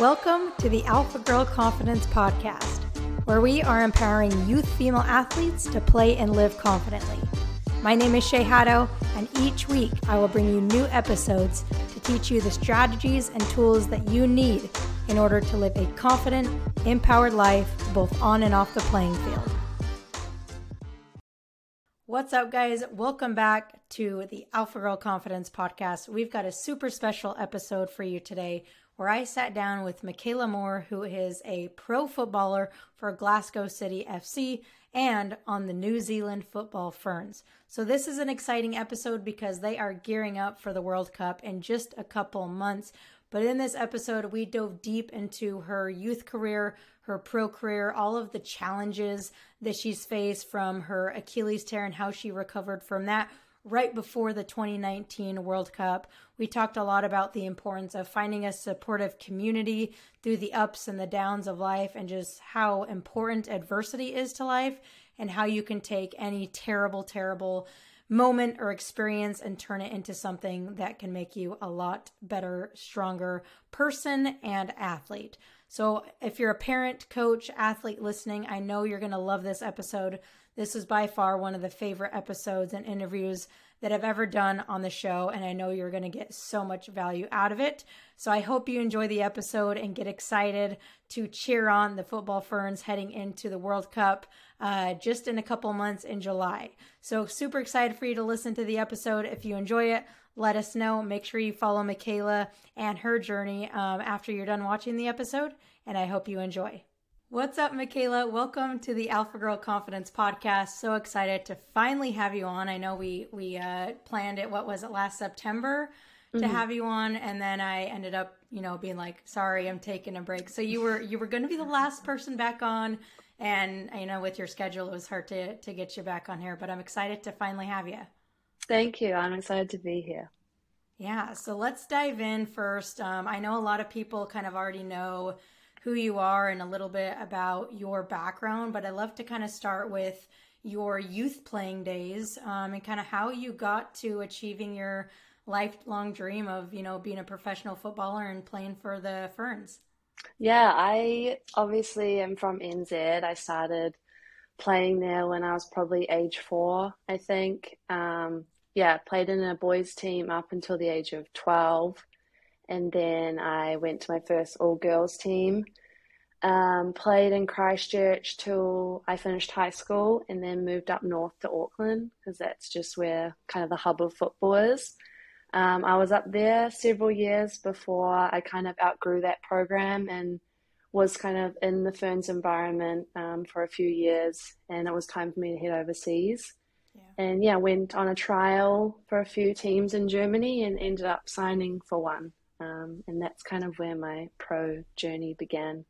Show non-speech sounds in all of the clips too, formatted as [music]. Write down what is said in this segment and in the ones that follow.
Welcome to the Alpha Girl Confidence Podcast, where we are empowering youth female athletes to play and live confidently. My name is Shay Haddo, and each week I will bring you new episodes to teach you the strategies and tools that you need in order to live a confident, empowered life both on and off the playing field. What's up, guys? Welcome back to the Alpha Girl Confidence Podcast. We've got a super special episode for you today where I sat down with Meikayla Moore, who is a pro footballer for Glasgow City FC and on the New Zealand Football Ferns. So, this is an exciting episode because they are gearing up for the World Cup in just a couple months. But in this episode, we dove deep into her youth career, her pro career, all of the challenges that she's faced from her Achilles tear and how she recovered from that right before the 2019 World Cup. We talked a lot about the importance of finding a supportive community through the ups and the downs of life and just how important adversity is to life and how you can take any terrible, terrible moment or experience and turn it into something that can make you a lot better, stronger person and athlete. So, if you're a parent, coach, athlete listening, I know you're going to love this episode. This is by far one of the favorite episodes and interviews that I've ever done on the show, and I know you're going to get so much value out of it. So I hope you enjoy the episode and get excited to cheer on the football ferns heading into the World Cup uh, just in a couple months in July. So super excited for you to listen to the episode. If you enjoy it, let us know. Make sure you follow Meikayla and her journey um, after you're done watching the episode, and I hope you enjoy. What's up, Meikayla? Welcome to the Alpha Girl Confidence Podcast. So excited to finally have you on. I know we we uh, planned it. What was it last September to mm-hmm. have you on, and then I ended up, you know, being like, "Sorry, I'm taking a break." So you were you were going to be the last person back on, and you know, with your schedule, it was hard to to get you back on here. But I'm excited to finally have you. Thank you. I'm excited to be here. Yeah. So let's dive in first. Um, I know a lot of people kind of already know who you are and a little bit about your background, but I'd love to kind of start with your youth playing days um, and kind of how you got to achieving your lifelong dream of, you know, being a professional footballer and playing for the Ferns. Yeah, I obviously am from NZ. I started playing there when I was probably age four, I think. Um, yeah, played in a boys' team up until the age of 12 and then I went to my first all girls team. Um, played in Christchurch till I finished high school, and then moved up north to Auckland because that's just where kind of the hub of football is. Um, I was up there several years before I kind of outgrew that program and was kind of in the Ferns environment um, for a few years, and it was time for me to head overseas. Yeah. And yeah, went on a trial for a few teams in Germany and ended up signing for one. Um, and that's kind of where my pro journey began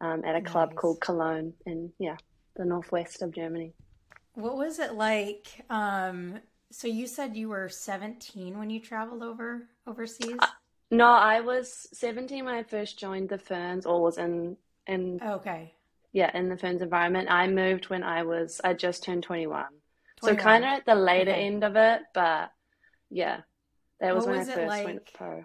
um, at a nice. club called Cologne in, yeah, the northwest of Germany. What was it like? Um, so you said you were 17 when you traveled over overseas? Uh, no, I was 17 when I first joined the Ferns or was in, in, okay. Yeah, in the Ferns environment. I moved when I was, I just turned 21. 21. So kind of at the later okay. end of it, but yeah, that was what when was I first like? went pro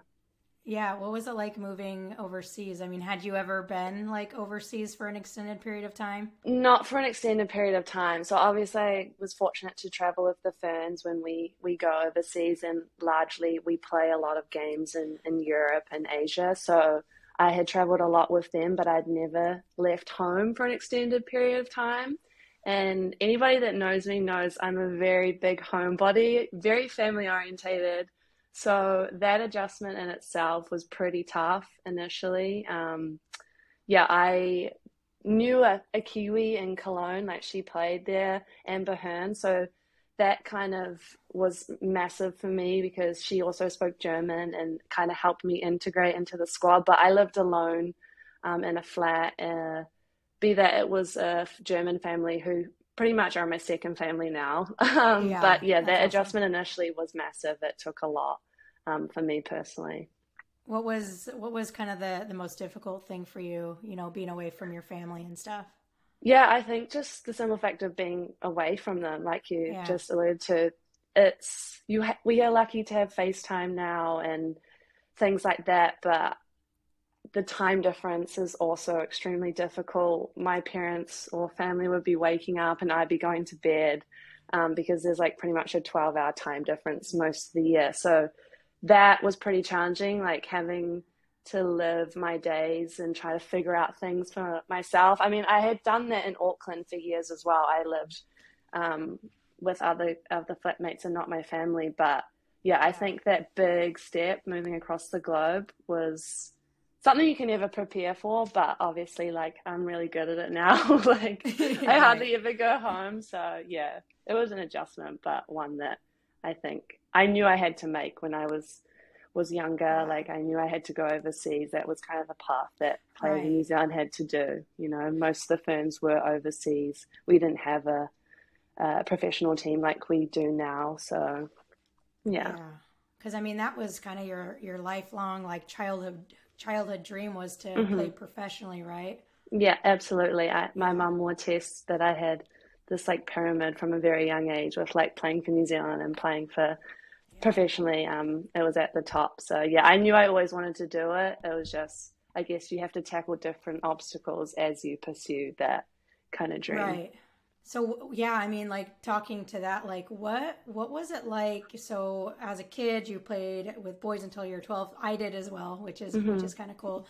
yeah, what was it like moving overseas? I mean, had you ever been like overseas for an extended period of time? Not for an extended period of time. So obviously, I was fortunate to travel with the Ferns when we we go overseas, and largely we play a lot of games in in Europe and Asia. So I had traveled a lot with them, but I'd never left home for an extended period of time. And anybody that knows me knows I'm a very big homebody, very family orientated so that adjustment in itself was pretty tough initially. Um, yeah, I knew a, a, Kiwi in Cologne, like she played there, Amber Hearn. So that kind of was massive for me because she also spoke German and kind of helped me integrate into the squad. But I lived alone um, in a flat, uh, be that it was a German family who pretty much are my second family now. [laughs] Um, yeah, but yeah, that awesome. adjustment initially was massive. It took a lot um, for me personally. What was what was kind of the the most difficult thing for you? You know, being away from your family and stuff. Yeah, I think just the simple fact of being away from them, like you yeah. just alluded to. It's you. Ha- we are lucky to have FaceTime now and things like that, but the time difference is also extremely difficult. My parents or family would be waking up and I'd be going to bed um, because there's like pretty much a 12 hour time difference most of the year. So that was pretty challenging, like having to live my days and try to figure out things for myself. I mean, I had done that in Auckland for years as well. I lived um, with other of the flatmates and not my family, but yeah, I think that big step moving across the globe was something you can never prepare for, but obviously, like, I'm really good at it now. [laughs] like, [laughs] I hardly ever go home. So, yeah, it was an adjustment, but one that I think I knew I had to make when I was was younger. Like, I knew I had to go overseas. That was kind of the path that players right. in New Zealand had to do. You know, most of the Ferns were overseas. We didn't have a, a professional team like we do now. So, yeah. Because yeah. I mean, that was kind of your your lifelong like childhood childhood dream was to mm-hmm. play professionally, right? Yeah, absolutely. I, my mum will attest that I had this like pyramid from a very young age with like playing for New Zealand and playing for yeah. professionally. Um, it was at the top. So yeah, I knew I always wanted to do it. It was just, I guess you have to tackle different obstacles as you pursue that kind of dream. Right. So yeah, I mean, like talking to that, like what what was it like? So as a kid, you played with boys until you were twelve. I did as well, which is mm-hmm. which is kind of cool.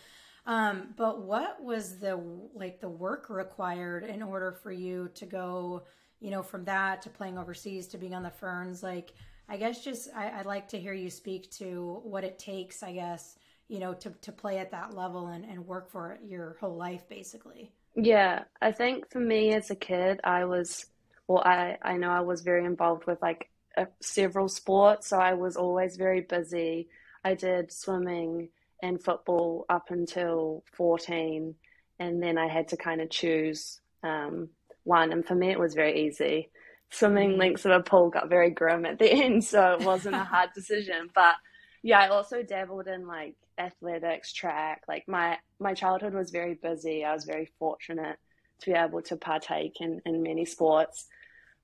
Um, but what was the like the work required in order for you to go, you know, from that to playing overseas to being on the Ferns? Like, I guess just I, would like to hear you speak to what it takes. I guess you know to to play at that level and, and work for it your whole life, basically. Yeah, I think for me as a kid, I was, well, I, I know I was very involved with like uh, several sports, so I was always very busy. I did swimming and football up until 14, and then I had to kind of choose um, one, and for me, it was very easy. Swimming mm-hmm. links of a pool got very grim at the [laughs] end, so it wasn't a hard decision, but yeah, I also dabbled in like athletics, track. Like my my childhood was very busy. I was very fortunate to be able to partake in, in many sports.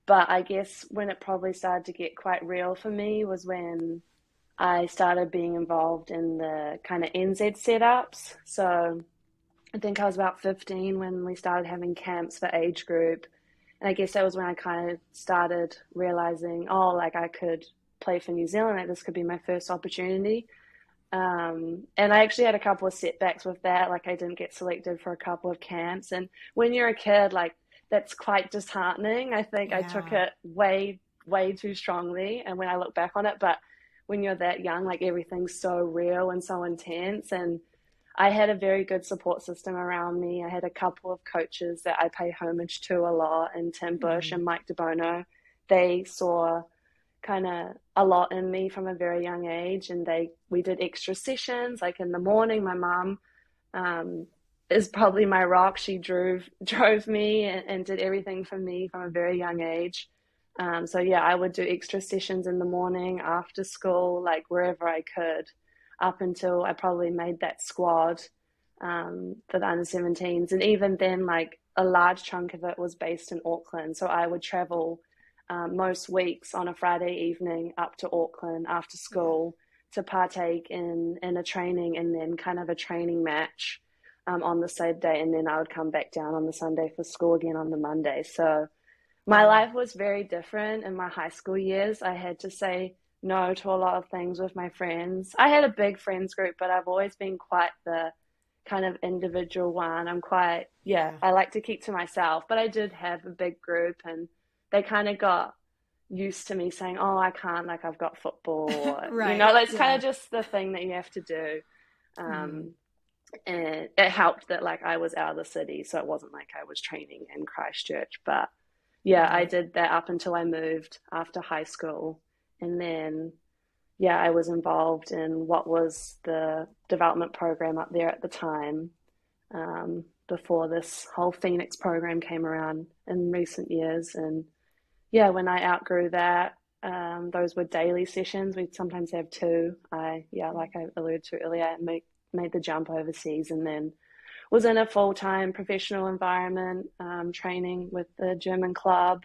But I guess when it probably started to get quite real for me was when I started being involved in the kind of NZ setups. So I think I was about 15 when we started having camps for age group. And I guess that was when I kind of started realizing, oh, like I could play for New Zealand, like this could be my first opportunity. Um, and I actually had a couple of setbacks with that. Like I didn't get selected for a couple of camps. And when you're a kid, like that's quite disheartening. I think yeah. I took it way, way too strongly. And when I look back on it, but when you're that young, like everything's so real and so intense. And I had a very good support system around me. I had a couple of coaches that I pay homage to a lot, and Tim Bush mm-hmm. and Mike DeBono. They saw kind of a lot in me from a very young age and they we did extra sessions like in the morning my mom um, is probably my rock. She drove [laughs] drove me and, and, did everything for me from a very young age. Um, so yeah i would do extra sessions in the morning after school like wherever i could up until i probably made that squad um, for the under 17s and even then like a large chunk of it was based in auckland. So i would travel um, most weeks on a Friday evening up to Auckland after school to partake in, in a training and then kind of a training match um, on the same day. And then I would come back down on the Sunday for school again on the Monday. So my life was very different in my high school years. I had to say no to a lot of things with my friends. I had a big friends group, but I've always been quite the kind of individual one. I'm quite, yeah, I like to keep to myself, but I did have a big group and they kind of got used to me saying, "Oh, I can't," like I've got football. [laughs] right. You know, that's yeah. kind of just the thing that you have to do. Um, mm. And it helped that like I was out of the city, so it wasn't like I was training in Christchurch. But yeah, I did that up until I moved after high school, and then yeah, I was involved in what was the development program up there at the time. Um, before this whole Phoenix program came around in recent years, and yeah, when I outgrew that, um, those were daily sessions. We'd sometimes have two. I, yeah, like I alluded to earlier, I made, made the jump overseas and then was in a full time professional environment, um, training with the German club.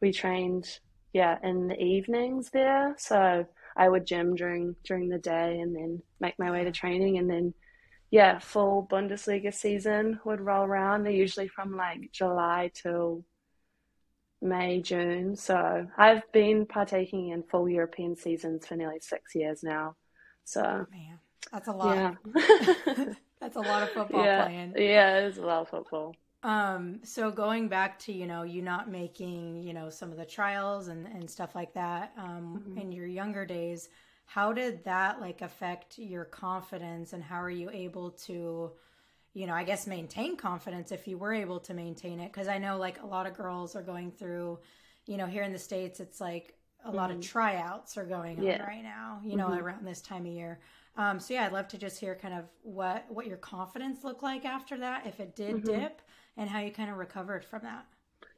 We trained, yeah, in the evenings there. So I would gym during during the day and then make my way to training and then yeah, full Bundesliga season would roll around. They're usually from like July till May, June. So I've been partaking in full European seasons for nearly six years now. So man, that's a lot. yeah, [laughs] [laughs] that's a lot of football yeah, playing. yeah, it's a lot of football. Um, so going back to, you know, you not making, you know, some of the trials and, and stuff like that, um, Mm-hmm. in your younger days, how did that like affect your confidence and how are you able to, you know, I guess maintain confidence if you were able to maintain it? Cause I know like a lot of girls are going through, you know, here in the States, it's like a lot of tryouts are going on Mm-hmm. Right now, you know, around this time of year. Um, so yeah, I'd love to just hear kind of what, what your confidence looked like after that, if it did Mm-hmm. dip and how you kind of recovered from that.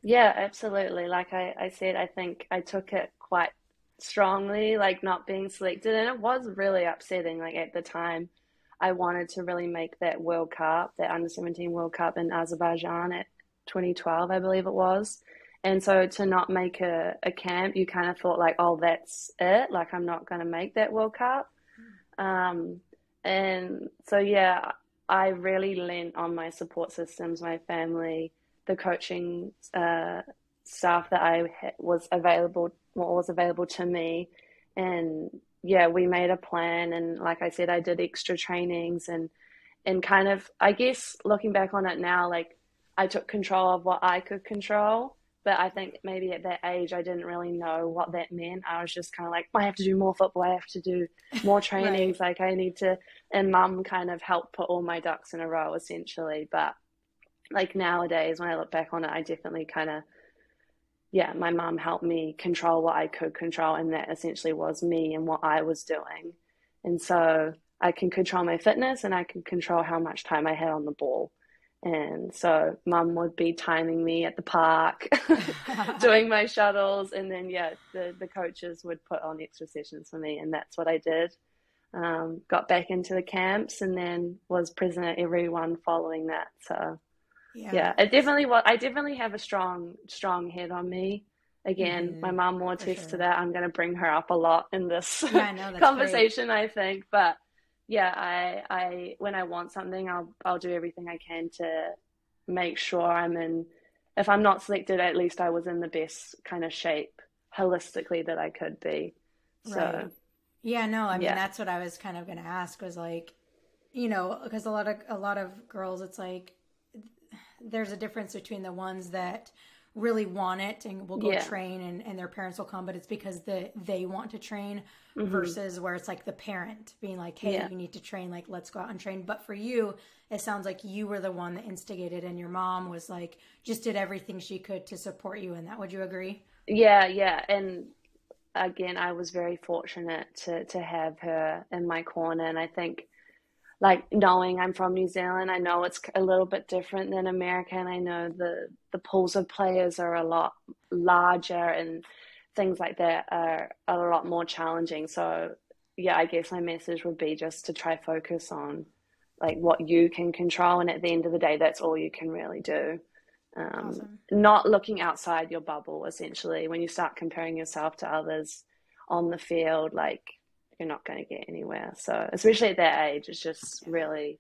Yeah, absolutely. Like I, I said, I think I took it quite strongly, like not being selected, and it was really upsetting. Like at the time, I wanted to really make that World Cup, that under 17 World Cup in Azerbaijan at 2012, I believe it was. And so to not make a, a camp, you kind of thought like, oh, that's it. Like I'm not going to make that World Cup. Um, and so, yeah, I really lent on my support systems, my family, the coaching uh, staff that I was available, what was available to me. And yeah, we made a plan. And like I said, I did extra trainings and, and kind of, I guess looking back on it now, like I took control of what I could control. But I think maybe at that age, I didn't really know what that meant. I was just kind of like, I have to do more football. I have to do more [laughs] trainings. Like, I need to. And mum kind of helped put all my ducks in a row, essentially. But like nowadays, when I look back on it, I definitely kind of, yeah, my mom helped me control what I could control. And that essentially was me and what I was doing. And so I can control my fitness and I can control how much time I had on the ball. And so mum would be timing me at the park, [laughs] [laughs] doing my shuttles, and then yeah, the the coaches would put on extra sessions for me, and that's what I did. Um, got back into the camps, and then was present at every one following that. So yeah, it definitely was. I definitely have a strong strong head on me. Again, Mhm, my mom will attest sure. to that. I'm going to bring her up a lot in this [laughs] Yeah, I know, that's conversation, I think. But yeah, I, I when I want something, I'll I'll do everything I can to make sure I'm in. If I'm not selected, at least I was in the best kind of shape holistically that I could be. So Right. Yeah, no, I mean Yeah. that's what I was kind of going to ask was like, you know, because a lot of a lot of girls, it's like there's a difference between the ones that really want it and will go Yeah. train and, and their parents will come, but it's because the they want to train Mhm. versus where it's like the parent being like, Hey, Yeah. you need to train, like let's go out and train. But for you, it sounds like you were the one that instigated and your mom was like just did everything she could to support you in that. Would you agree? Yeah, yeah, and again, I was very fortunate to to have her in my corner, and I think, like knowing I'm from New Zealand, I know it's a little bit different than America, and I know the the pools of players are a lot larger, and things like that are, are a lot more challenging. So, yeah, I guess my message would be just to try focus on like what you can control, and at the end of the day, that's all you can really do. Um, Awesome. not looking outside your bubble essentially when you start comparing yourself to others on the field like you're not going to get anywhere so especially at that age it's just really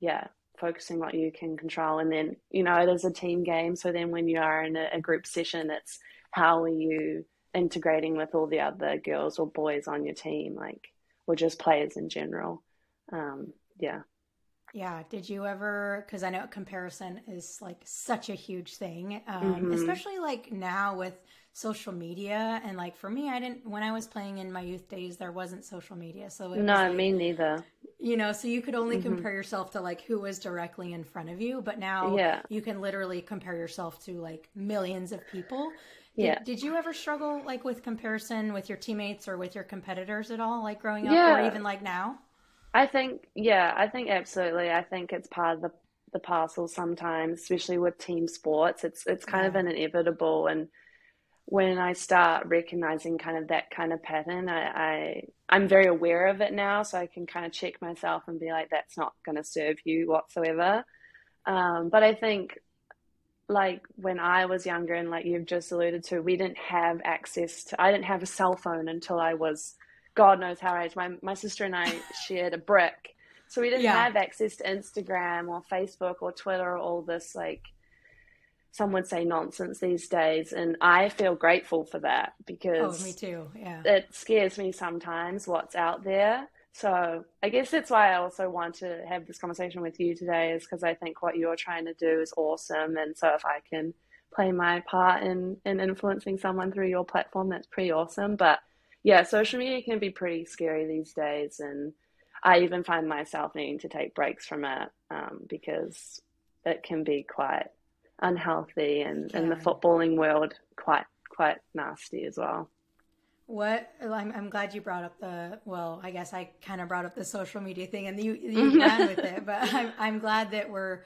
yeah focusing what you can control and then you know it is a team game so then when you are in a, a group session it's how are you integrating with all the other girls or boys on your team like or just players in general um, yeah Yeah. Did you ever? Because I know comparison is like such a huge thing, um, Mhm. especially like now with social media. And like for me, I didn't when I was playing in my youth days, there wasn't social media, so it was no like, me neither you know, so you could only Mhm. compare yourself to like who was directly in front of you. But now Yeah. you can literally compare yourself to like millions of people. Did, Yeah. did you ever struggle like with comparison with your teammates or with your competitors at all, like growing up, Yeah. or even like now? I think, yeah, I think absolutely. I think it's part of the the parcel sometimes, especially with team sports. It's it's kind of an inevitable, and when I start recognizing kind of that kind of pattern, I, I I'm very aware of it now, so I can kind of check myself and be like, that's not going to serve you whatsoever. Um, but I think, like when I was younger, and like you've just alluded to, we didn't have access to. I didn't have a cell phone until I was God knows how age. My my sister and I [laughs] shared a brick, So we didn't Yeah. have access to Instagram or Facebook or Twitter or all this like some would say nonsense these days. And I feel grateful for that Oh, because me too. Yeah. it scares me sometimes what's out there. So I guess that's why I also want to have this conversation with you today, is because I think what you're trying to do is awesome. And so if I can play my part in, in influencing someone through your platform, that's pretty awesome. But yeah, social media can be pretty scary these days. And I even find myself needing to take breaks from it um, because it can be quite unhealthy and in the footballing world, quite quite nasty as well. What I'm, I'm glad you brought up the well, I guess I kind of brought up the social media thing and you you ran with it, but [laughs] I'm I'm glad that we're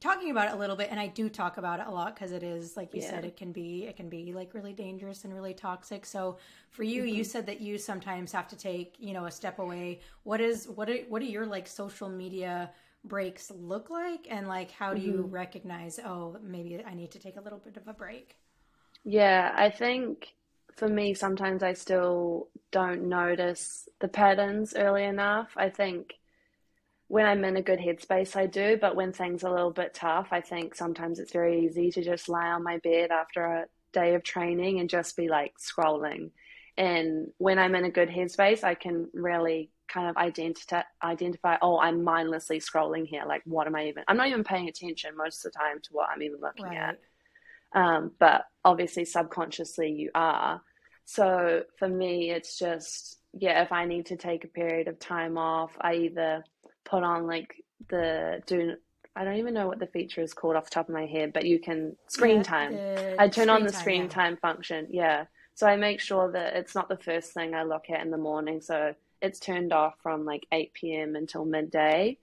talking about it a little bit and I do talk about it a lot because it is like you Yeah. said it can be it can be like really dangerous and really toxic. So for you, you mm-hmm. said that you sometimes have to take, you know, a step away. What is what are what are your like social media breaks look like and like how do you mm-hmm. recognize oh maybe I need to take a little bit of a break? Yeah, I think for me, sometimes I still don't notice the patterns early enough. I think when I'm in a good headspace, I do, but when things are a little bit tough, I think sometimes it's very easy to just lie on my bed after a day of training and just be like scrolling. And when I'm in a good headspace, I can really kind of identify identify, oh, I'm mindlessly scrolling here. Like, what am I even? I'm not even paying attention most of the time to what I'm even looking at. Um, but obviously, subconsciously, you are. So for me, it's just, yeah, if I need to take a period of time off, I either put on like the do, I don't even know what the feature is called off the top of my head, but you can screen Yeah, time. I turn on the time, screen yeah. time function, yeah. So I make sure that it's not the first thing I look at in the morning. So it's turned off from like 8 p.m. until midday.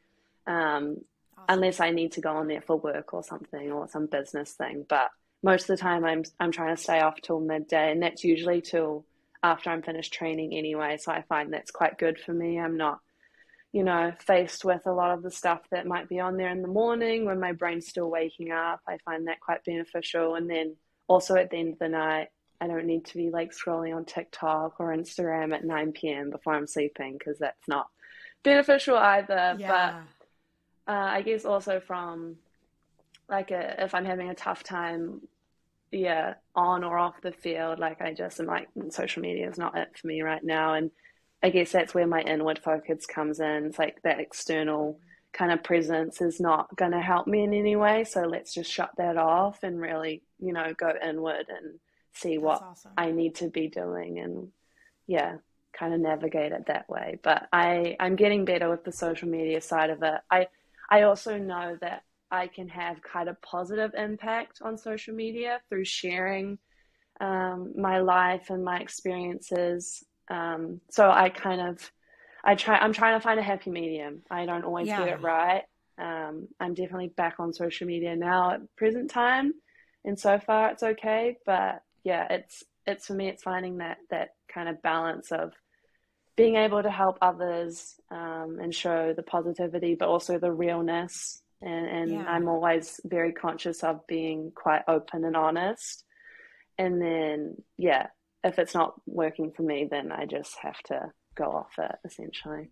Um, Awesome. unless I need to go on there for work or something or some business thing. But most of the time, I'm I'm trying to stay off till midday, and that's usually till after I'm finished training anyway. So I find that's quite good for me. I'm not, you know, faced with a lot of the stuff that might be on there in the morning when my brain's still waking up. I find that quite beneficial, and then also at the end of the night. I don't need to be like scrolling on TikTok or Instagram at 9 p.m. before I'm sleeping because that's not beneficial either. But uh, I guess also from like a, if I'm having a tough time, yeah, on or off the field, like I just am like "Mm, social media is not it for me right now, and I guess that's where my inward focus comes in. It's like that external kind of presence is not going to help me in any way, so let's just shut that off and really, you know, go inward and see That's what awesome. I need to be doing and yeah, kind of navigate it that way. But I I'm getting better with the social media side of it. I I also know that I can have kind of positive impact on social media through sharing um, my life and my experiences. Um, so I kind of I try I'm trying to find a happy medium. I don't always get it right. Um, I'm definitely back on social media now at present time, and so far it's okay. But yeah, it's it's for me it's finding that that kind of balance of being able to help others um, and show the positivity, but also the realness. And, and Yeah. I'm always very conscious of being quite open and honest. And then, yeah, if it's not working for me, then I just have to go off it essentially.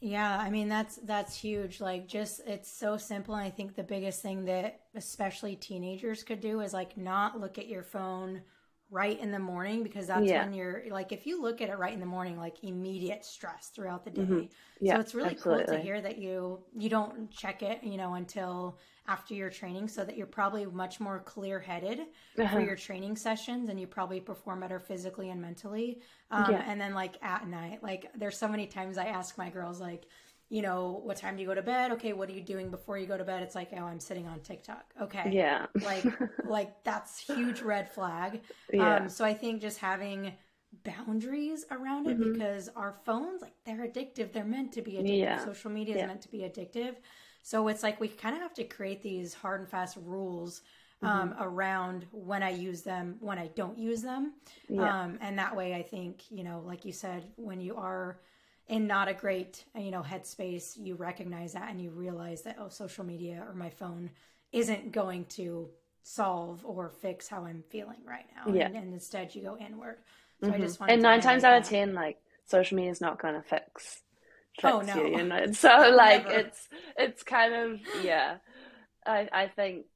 Yeah, I mean that's that's huge. Like just it's so simple and I think the biggest thing that especially teenagers could do is like not look at your phone right in the morning because that's Yeah. when you're like if you look at it right in the morning like immediate stress throughout the day. Mhm. Yeah, so it's really cool to hear that you you don't check it, you know, until after your training so that you're probably much more clear-headed for Uh-huh. your training sessions and you probably perform better physically and mentally um, Yeah. and then like at night like there's so many times i ask my girls like you know what time do you go to bed okay what are you doing before you go to bed it's like oh i'm sitting on tiktok okay Yeah. like [laughs] like that's huge red flag Yeah. um so i think just having boundaries around it Mhm. because our phones like they're addictive they're meant to be addictive Yeah. social media is Yeah. meant to be addictive so it's like we kind of have to create these hard and fast rules um, Mm-hmm. around when I use them, when I don't use them. Yeah. Um, and that way, I think, you know, like you said, when you are in not a great, you know, headspace, you recognize that and you realize that, oh, social media or my phone isn't going to solve or fix how I'm feeling right now. Yeah. And, and instead, you go inward. So I Mhm. just And nine times out of ten, like social media is not going to fix fix oh, no. you, you know. [laughs] So like Never. it's it's kind of yeah. I I think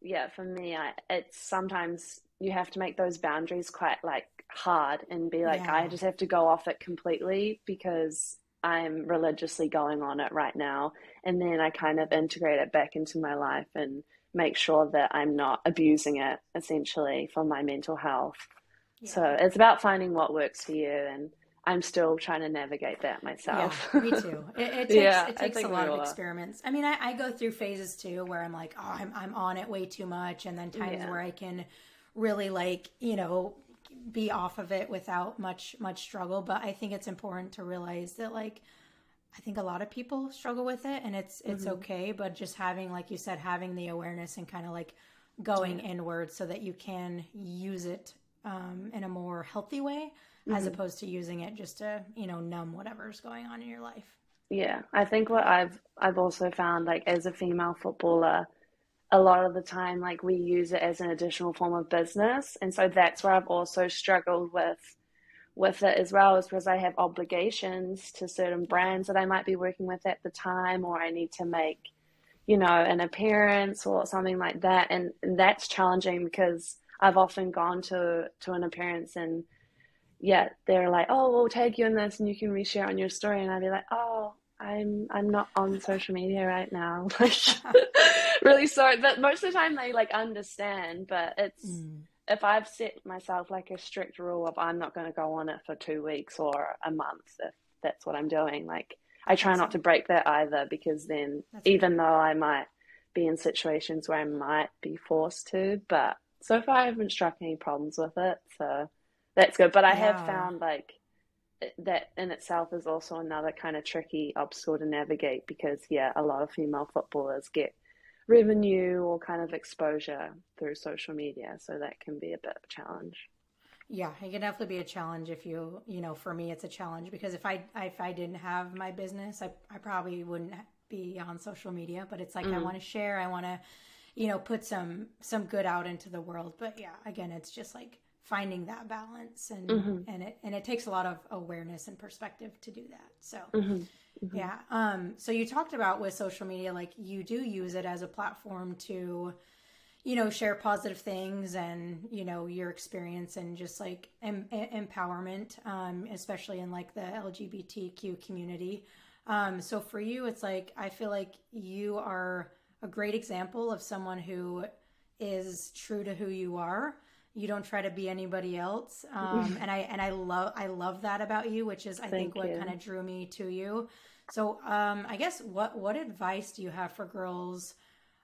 yeah, for me I it's sometimes you have to make those boundaries quite like hard and be like I just have to go off it completely because I'm religiously going on it right now and then I kind of integrate it back into my life and make sure that I'm not abusing it essentially for my mental health. So it's about finding what works for you, and I'm still trying to navigate that Yeah, myself. me too. [laughs] It, it takes Yeah, it takes a lot of experiments. I mean, I, I go through phases too where I'm like, oh, I'm I'm on it way too much, and then times Yeah. where I can really like you know be off of it without much much struggle. But I think it's important to realize that like I think a lot of people struggle with it, and it's it's Mm-hmm. okay. But just having, like you said, having the awareness and kind of like going inward so that you can use it um, in a more healthy way as Mm-hmm. opposed to using it just to you know numb whatever's going on in your life. Yeah, I think what I've I've also found like as a female footballer, a lot of the time like we use it as an additional form of business, and so that's where I've also struggled with with it as well, is because I have obligations to certain brands that I might be working with at the time, or I need to make, you know, an appearance or something like that, and, and that's challenging because I've often gone to to an appearance and yeah, they're like, oh, we'll tag you in this and you can reshare on your story. And I'd be like, oh, I'm I'm not on social media right now. [laughs] Like, [laughs] really sorry. But most of the time they like understand. But it's Mm. if I've set myself like a strict rule of I'm not going to go on it for two weeks or a month if that's what I'm doing. Like I try not to break that either because then That's even though I might be in situations where I might be forced to, but so far I haven't struck any problems with it. So that's good. But I have found like that in itself is also another kind of tricky obstacle to navigate because yeah, a lot of female footballers get revenue or kind of exposure through social media, so that can be a bit of a challenge. Yeah, it can definitely be a challenge if you, you know, for me it's a challenge because if I if I didn't have my business, I I probably wouldn't be on social media, but it's like I mm. want to share, I want to you know, put some some good out into the world. But yeah, again, it's just like finding that balance and and it and it takes a lot of awareness and perspective to do that. So yeah. Um so you talked about with social media like you do use it as a platform to you know share positive things and you know your experience and just like em- empowerment um especially in like the lgbtq community um so for you it's like i feel like you are a great example of someone who is true to who you are you don't try to be anybody else. Um [laughs] and i and i love i love that about you which is i think what kind of drew me to you. So um i guess what what advice do you have for girls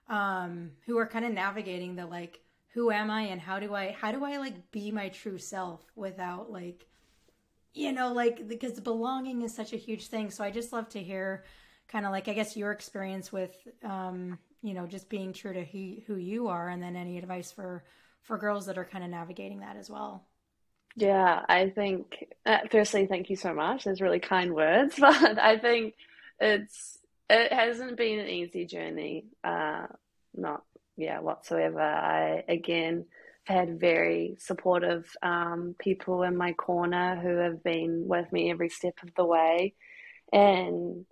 um who are kind of navigating the like who am i and how do i how do i like be my true self without like you know like because belonging is such a huge thing. So i just love to hear kind of like i guess your experience with um you know just being true to who, who you are and then any advice for for girls that are kind of navigating that as well Yeah, I think, uh, firstly, thank you so much. There's really kind words, [laughs] but I think it's it hasn't been an easy journey. Uh, not yeah whatsoever. I again had very supportive um, people in my corner who have been with me every step of the way, and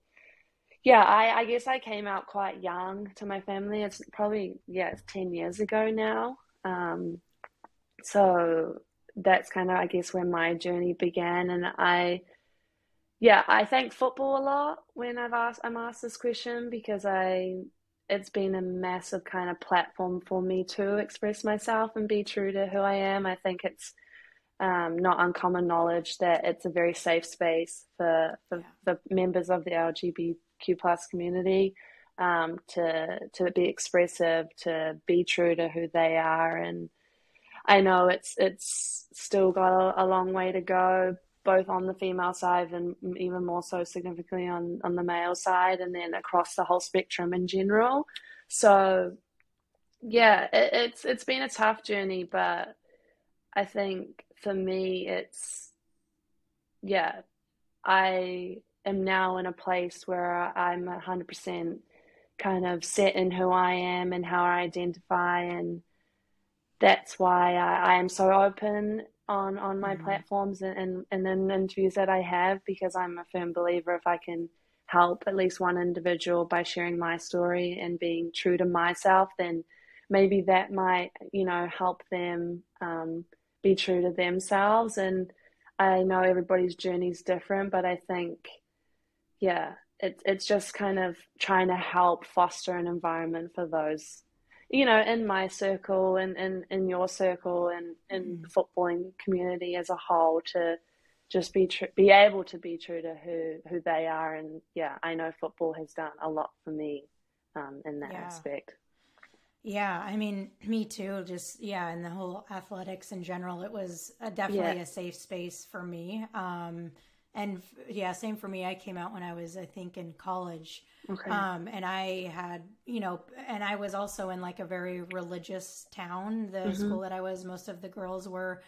yeah, I, I guess I came out quite young to my family. It's probably yeah, it's 10 years ago now. Um, so that's kind of I guess where my journey began, and I yeah, I thank football a lot when I've asked I'm asked this question because I it's been a massive kind of platform for me to express myself and be true to who I am. I think it's um, not uncommon knowledge that it's a very safe space for for, for members of the LGBTQ plus community um, to to be expressive, to be true to who they are, and I know it's it's still got a, a long way to go, both on the female side and even more so significantly on on the male side, and then across the whole spectrum in general. So, yeah, it, it's it's been a tough journey, but I think for me, it's yeah, I am now in a place where I'm 100% kind of set in who I am and how I identify and that's why I, I am so open on on my Mhm. platforms and, and and in interviews that I have because I'm a firm believer if I can help at least one individual by sharing my story and being true to myself, then maybe that might you know help them um, be true to themselves. And I know everybody's journey is different, but I think yeah, it's it's just kind of trying to help foster an environment for those you know, in my circle and in, in your circle and in the footballing community as a whole to just be tr- be able to be true to who who they are and yeah, I know football has done a lot for me um, in that Yeah. aspect. Yeah, I mean, me too. Just yeah, and the whole athletics in general, it was a, definitely Yeah. a safe space for me. Um, and yeah, same for me. I came out when I was, I think, in college, Okay. um, and I had, you know, and I was also in like a very religious town. The Mhm. school that I was, most of the girls were,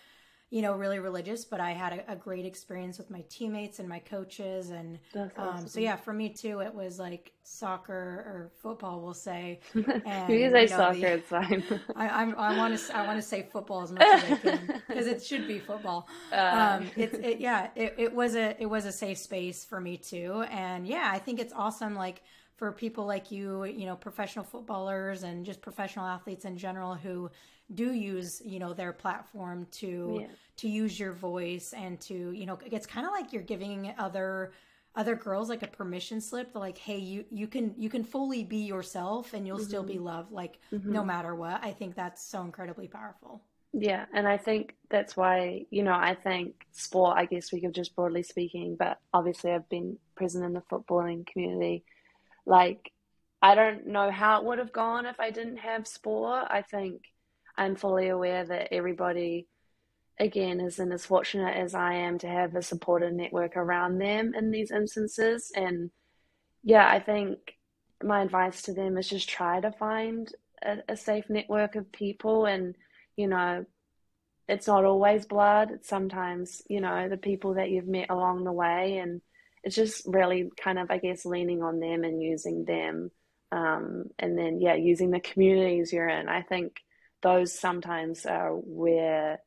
you know, really religious, but I had a, a great experience with my teammates and my coaches, and That's um, so yeah, for me too, it was like soccer or football, we'll say. [laughs] you and, can say you know, soccer, the- it's fine. [laughs] I, I'm, I want to I want to say football as much as I can [laughs] because it should be football. Uh, Um, it's it, yeah, it, it was a it was a safe space for me too, and yeah, I think it's awesome. Like for people like you, you know, professional footballers and just professional athletes in general who do use you know their platform to Yeah. to use your voice and to you know it's kind of like you're giving other other girls like a permission slip like hey you you can you can fully be yourself and you'll still be mm-hmm. loved like mm-hmm. no matter what i think that's so incredibly powerful Yeah, and I think that's why, you know, I think sport, I guess we could just broadly speaking, but obviously I've been present in the footballing community. Like, I don't know how it would have gone if I didn't have sport. I think I'm fully aware that everybody, again, isn't as fortunate as I am to have a supportive network around them in these instances. And yeah, I think my advice to them is just try to find a, a safe network of people and you know, it's not always blood. It's sometimes, you know, the people that you've met along the way. And it's just really kind of, I guess, leaning on them and using them. Um, and then, yeah, using the communities you're in. I think those sometimes are where,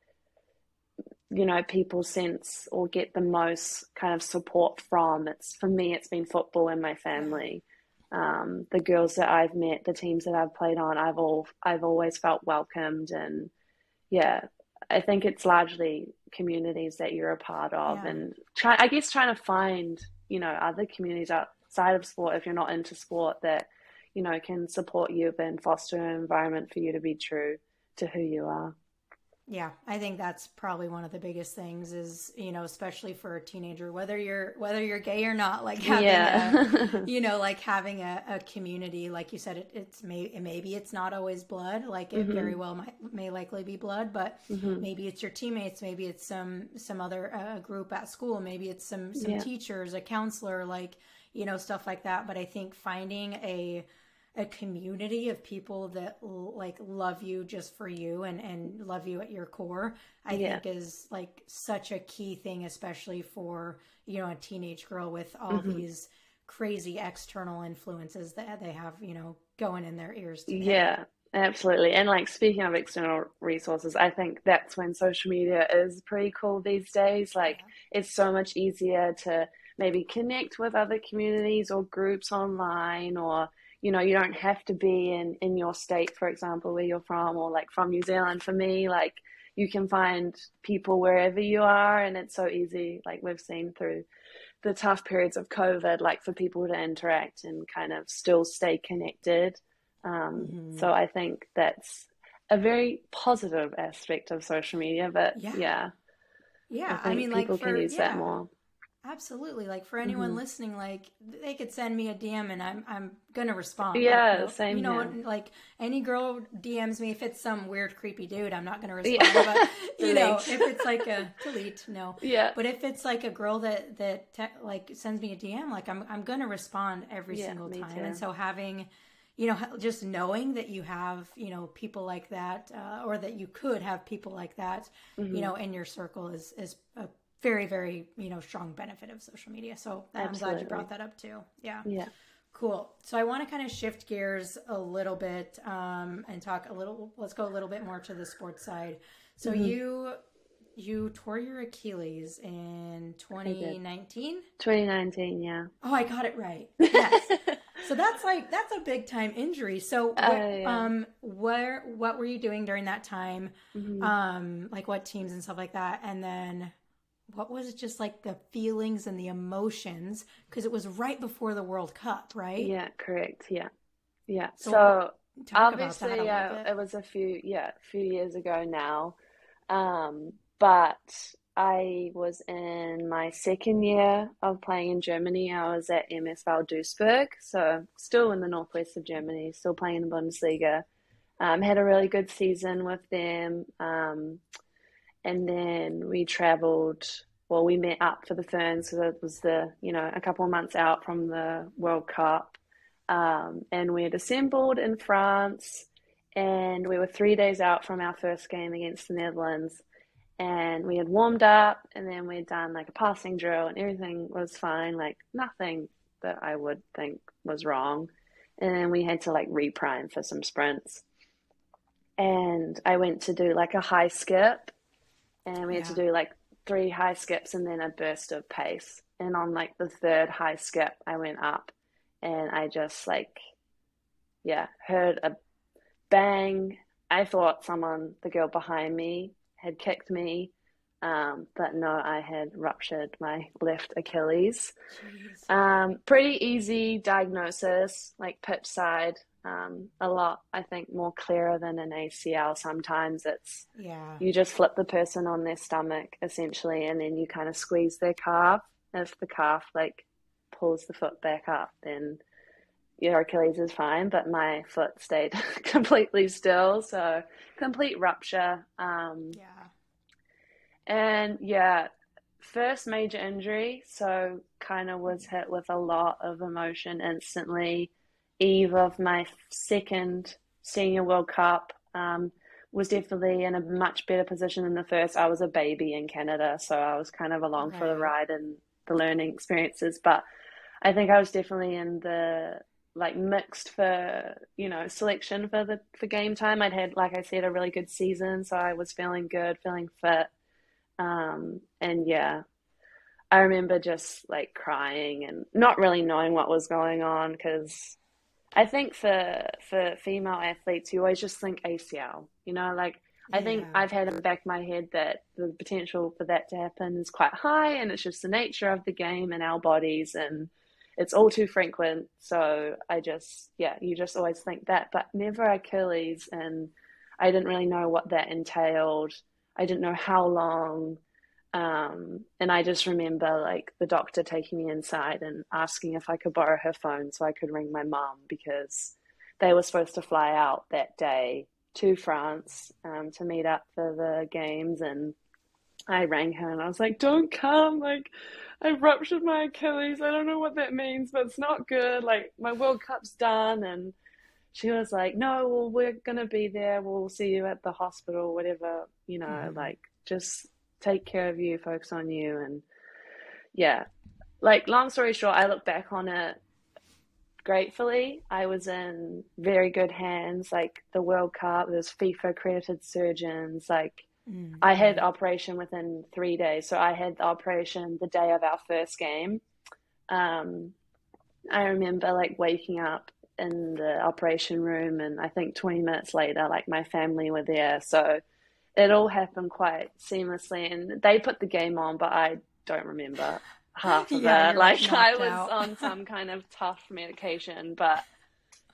you know, people sense or get the most kind of support from. It's for me, it's been football and my family. Um, the girls that I've met, the teams that I've played on, I've all I've always felt welcomed and yeah, I think it's largely communities that you're a part of Yeah. and try I guess trying to find, you know, other communities outside of sport if you're not into sport that, you know, can support you and foster an environment for you to be true to who you are. Yeah, I think that's probably one of the biggest things is, you know, especially for a teenager, whether you're whether you're gay or not, like having a, [laughs] you know, like having a, a community, like you said, it, it's may maybe it's not always blood, like it very well might may likely be blood, but Mhm. maybe it's your teammates, maybe it's some some other uh, group at school, maybe it's some some Yeah. teachers, a counselor, like you know stuff like that. But I think finding a a community of people that l- like love you just for you and and love you at your core i Yeah. think is like such a key thing especially for you know a teenage girl with all Mhm. these crazy external influences that they have you know going in their ears today. Yeah, absolutely. And like speaking of external resources, I think that's when social media is pretty cool these days. Like it's so much easier to maybe connect with other communities or groups online or you know, you don't have to be in in your state, for example, where you're from or like from New Zealand for me, like you can find people wherever you are and it's so easy like we've seen through the tough periods of COVID, like for people to interact and kind of still stay connected. Um, Mhm. So I think that's a very positive aspect of social media. But Yeah. yeah, yeah I i, mean people like for can use yeah that more. Absolutely like for anyone Mhm. listening like they could send me a dm and i'm i'm gonna respond Yeah, know, same you know here. like any girl dms me if it's some weird creepy dude i'm not gonna respond Yeah. but [laughs] you know if it's like a delete no [laughs] Yeah, but if it's like a girl that that te- like sends me a dm like i'm i'm gonna respond every Yeah, single time too. and so having you know just knowing that you have you know people like that uh, or that you could have people like that Mhm. you know in your circle is is a very very you know strong benefit of social media so i'm glad you brought that up too yeah yeah, cool so i want to kind of shift gears a little bit um and talk a little let's go a little bit more to the sports side so Mhm. you you tore your Achilles in 2019? 2019, yeah. Oh, I got it right. Yes. [laughs] so that's like that's a big time injury. So what, Oh, yeah. um where what were you doing during that time? Mhm. Um like what teams and stuff like that and then what was it just like the feelings and the emotions because it was right before the World Cup, right? yeah, correct. Yeah. Yeah. So So, obviously, about that a yeah, it was a few, yeah, a few years ago now. Um, but I was in my second year of playing in Germany. I was at MSV Duisburg, so still in the northwest of Germany, still playing in the Bundesliga. Um, had a really good season with them. Um, and then we traveled, well, we met up for the Ferns because it was the, you know, a couple of months out from the World Cup. Um, and we had assembled in France, and we were three days out from our first game against the Netherlands. And we had warmed up, and then we had done like a passing drill, and everything was fine, like nothing that I would think was wrong. And then we had to like reprime for some sprints. And I went to do like a high skip, and we had to do like three high skips and then a burst of pace. And on like the third high skip, I went up and I just like, yeah, heard a bang. I thought someone, the girl behind me, had kicked me. Um, but no, I had ruptured my left Achilles. Um, pretty easy diagnosis, like pitch side. Um, a lot, I think, more clearer than an ACL. Sometimes it's yeah. you just flip the person on their stomach essentially, and then you kind of squeeze their calf. If the calf like pulls the foot back up, then your Achilles is fine. But my foot stayed [laughs] completely still, so complete rupture. Um, Yeah. and yeah, first major injury, so kind of was hit with a lot of emotion instantly. Eve of my second senior World Cup, um, was definitely in a much better position than the first. I was a baby in Canada, so I was kind of along for the ride and the learning experiences. But I think I was definitely in the like mixed for you know selection for the for game time. I'd had, like I said, a really good season, so I was feeling good, feeling fit. Um, and yeah, I remember just like crying and not really knowing what was going on because I think for for female athletes, you always just think ACL, you know, like I think I've had in the back of my head that the potential for that to happen is quite high, and it's just the nature of the game and our bodies, and it's all too frequent. So I just, yeah, you just always think that, but never Achilles, and I didn't really know what that entailed. I didn't know how long. Um, and I just remember like the doctor taking me inside and asking if I could borrow her phone so I could ring my mum because they were supposed to fly out that day to France um, to meet up for the games. And I rang her and I was like, Don't come. Like, I ruptured my Achilles. I don't know what that means, but it's not good. Like, my World Cup's done. And she was like, No, well, we're going to be there. We'll see you at the hospital, whatever, you know, Mhm. like, just take care of you, focus on you. And yeah, like, long story short, I look back on it gratefully. I was in very good hands. Like, the World Cup, there's FIFA accredited surgeons. Like, Mm, I had operation within three days. So I had the operation the day of our first game. Um, I remember like waking up in the operation room, and I think 20 minutes later, like my family were there. So it all happened quite seamlessly, and they put the game on, but I don't remember half of [laughs] Yeah, it. like, Like I was out. on [laughs] some kind of tough medication, but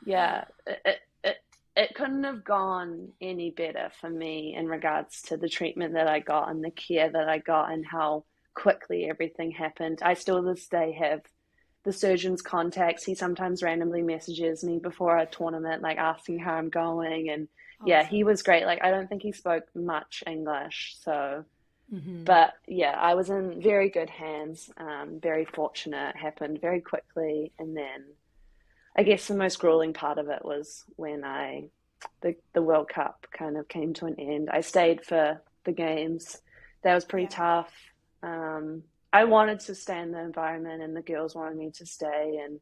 yeah, it, it, it, it couldn't have gone any better for me in regards to the treatment that I got and the care that I got and how quickly everything happened. I still this day have the surgeon's contacts. He sometimes randomly messages me before a tournament, like asking how I'm going. And yeah, he was great. Like, I don't think he spoke much English. So, Mhm. but yeah, I was in very good hands. Um, very fortunate. It happened very quickly. And then I guess the most grueling part of it was when I the the World Cup kind of came to an end. I stayed for the games. That was pretty Yeah. tough. Um, I wanted to stay in the environment, and the girls wanted me to stay, and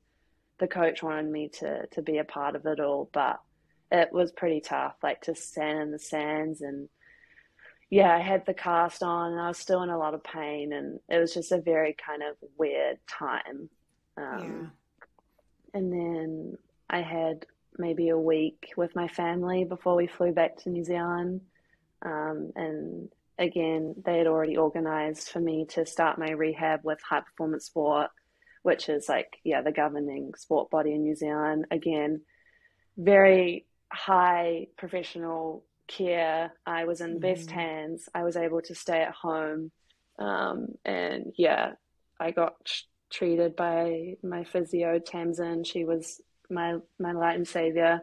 the coach wanted me to to be a part of it all. But it was pretty tough, like to stand in the sands and yeah, I had the cast on and I was still in a lot of pain and it was just a very kind of weird time. Um, yeah. And then I had maybe a week with my family before we flew back to New Zealand. Um, and again, they had already organized for me to start my rehab with high performance sport, which is like, yeah, the governing sport body in New Zealand. Again, very high professional care. I was in mm-hmm. best hands. I was able to stay at home. Um, and yeah, I got treated by my physio, Tamsin. She was my, my light and savior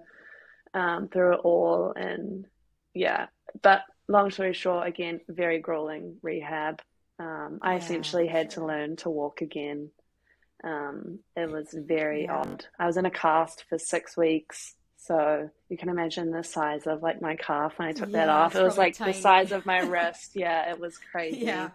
um, through it all. And yeah, but long story short, again, very grueling rehab. Um, I yeah, essentially had to learn to walk again. Um, it was very yeah. odd. I was in a cast for six weeks. So you can imagine the size of like my calf when I took yeah, that off. It was like tiny. the size of my [laughs] wrist. Yeah, it was crazy. Yeah.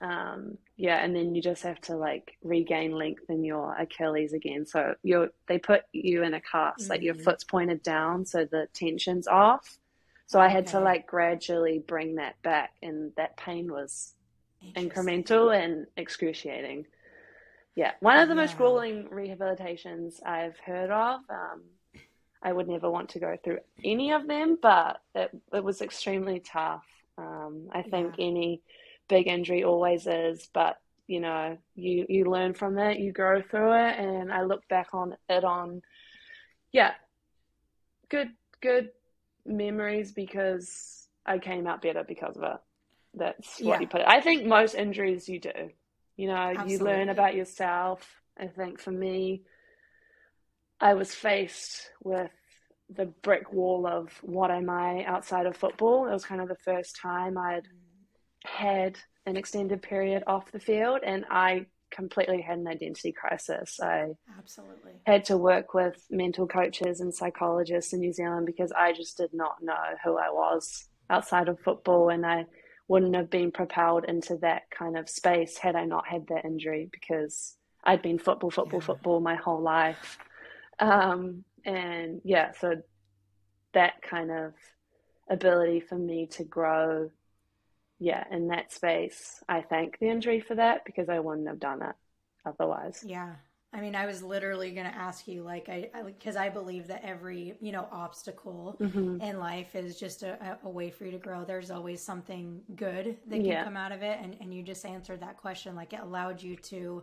Um, yeah, and then you just have to like regain length in your Achilles again. So you're they put you in a cast, mm-hmm. like your mm-hmm. foot's pointed down, so the tension's off. So I had okay. to like gradually bring that back, and that pain was incremental and excruciating. Yeah, one of the yeah. most grueling rehabilitations I've heard of. Um, I would never want to go through any of them, but it, it was extremely tough. Um, I think yeah. any big injury always is, but you know, you you learn from it, you grow through it, and I look back on it on, yeah, good good memories because I came out better because of it. That's what yeah. you put it. I think most injuries you do. You know, Absolutely. you learn about yourself. I think for me, I was faced with the brick wall of what am I outside of football. It was kind of the first time I'd had an extended period off the field, and I completely had an identity crisis. I absolutely had to work with mental coaches and psychologists in New Zealand because I just did not know who I was outside of football, and I wouldn't have been propelled into that kind of space had I not had that injury because I'd been football, football, yeah. football my whole life. Um, and yeah, so that kind of ability for me to grow, yeah, in that space, I thank the injury for that because I wouldn't have done it otherwise. Yeah. I mean, I was literally going to ask you, like, I, because I, I, believe that every, you know, obstacle mm-hmm. in life is just a, a, way for you to grow. There's always something good that can yeah. come out of it. And, and you just answered that question. Like, it allowed you to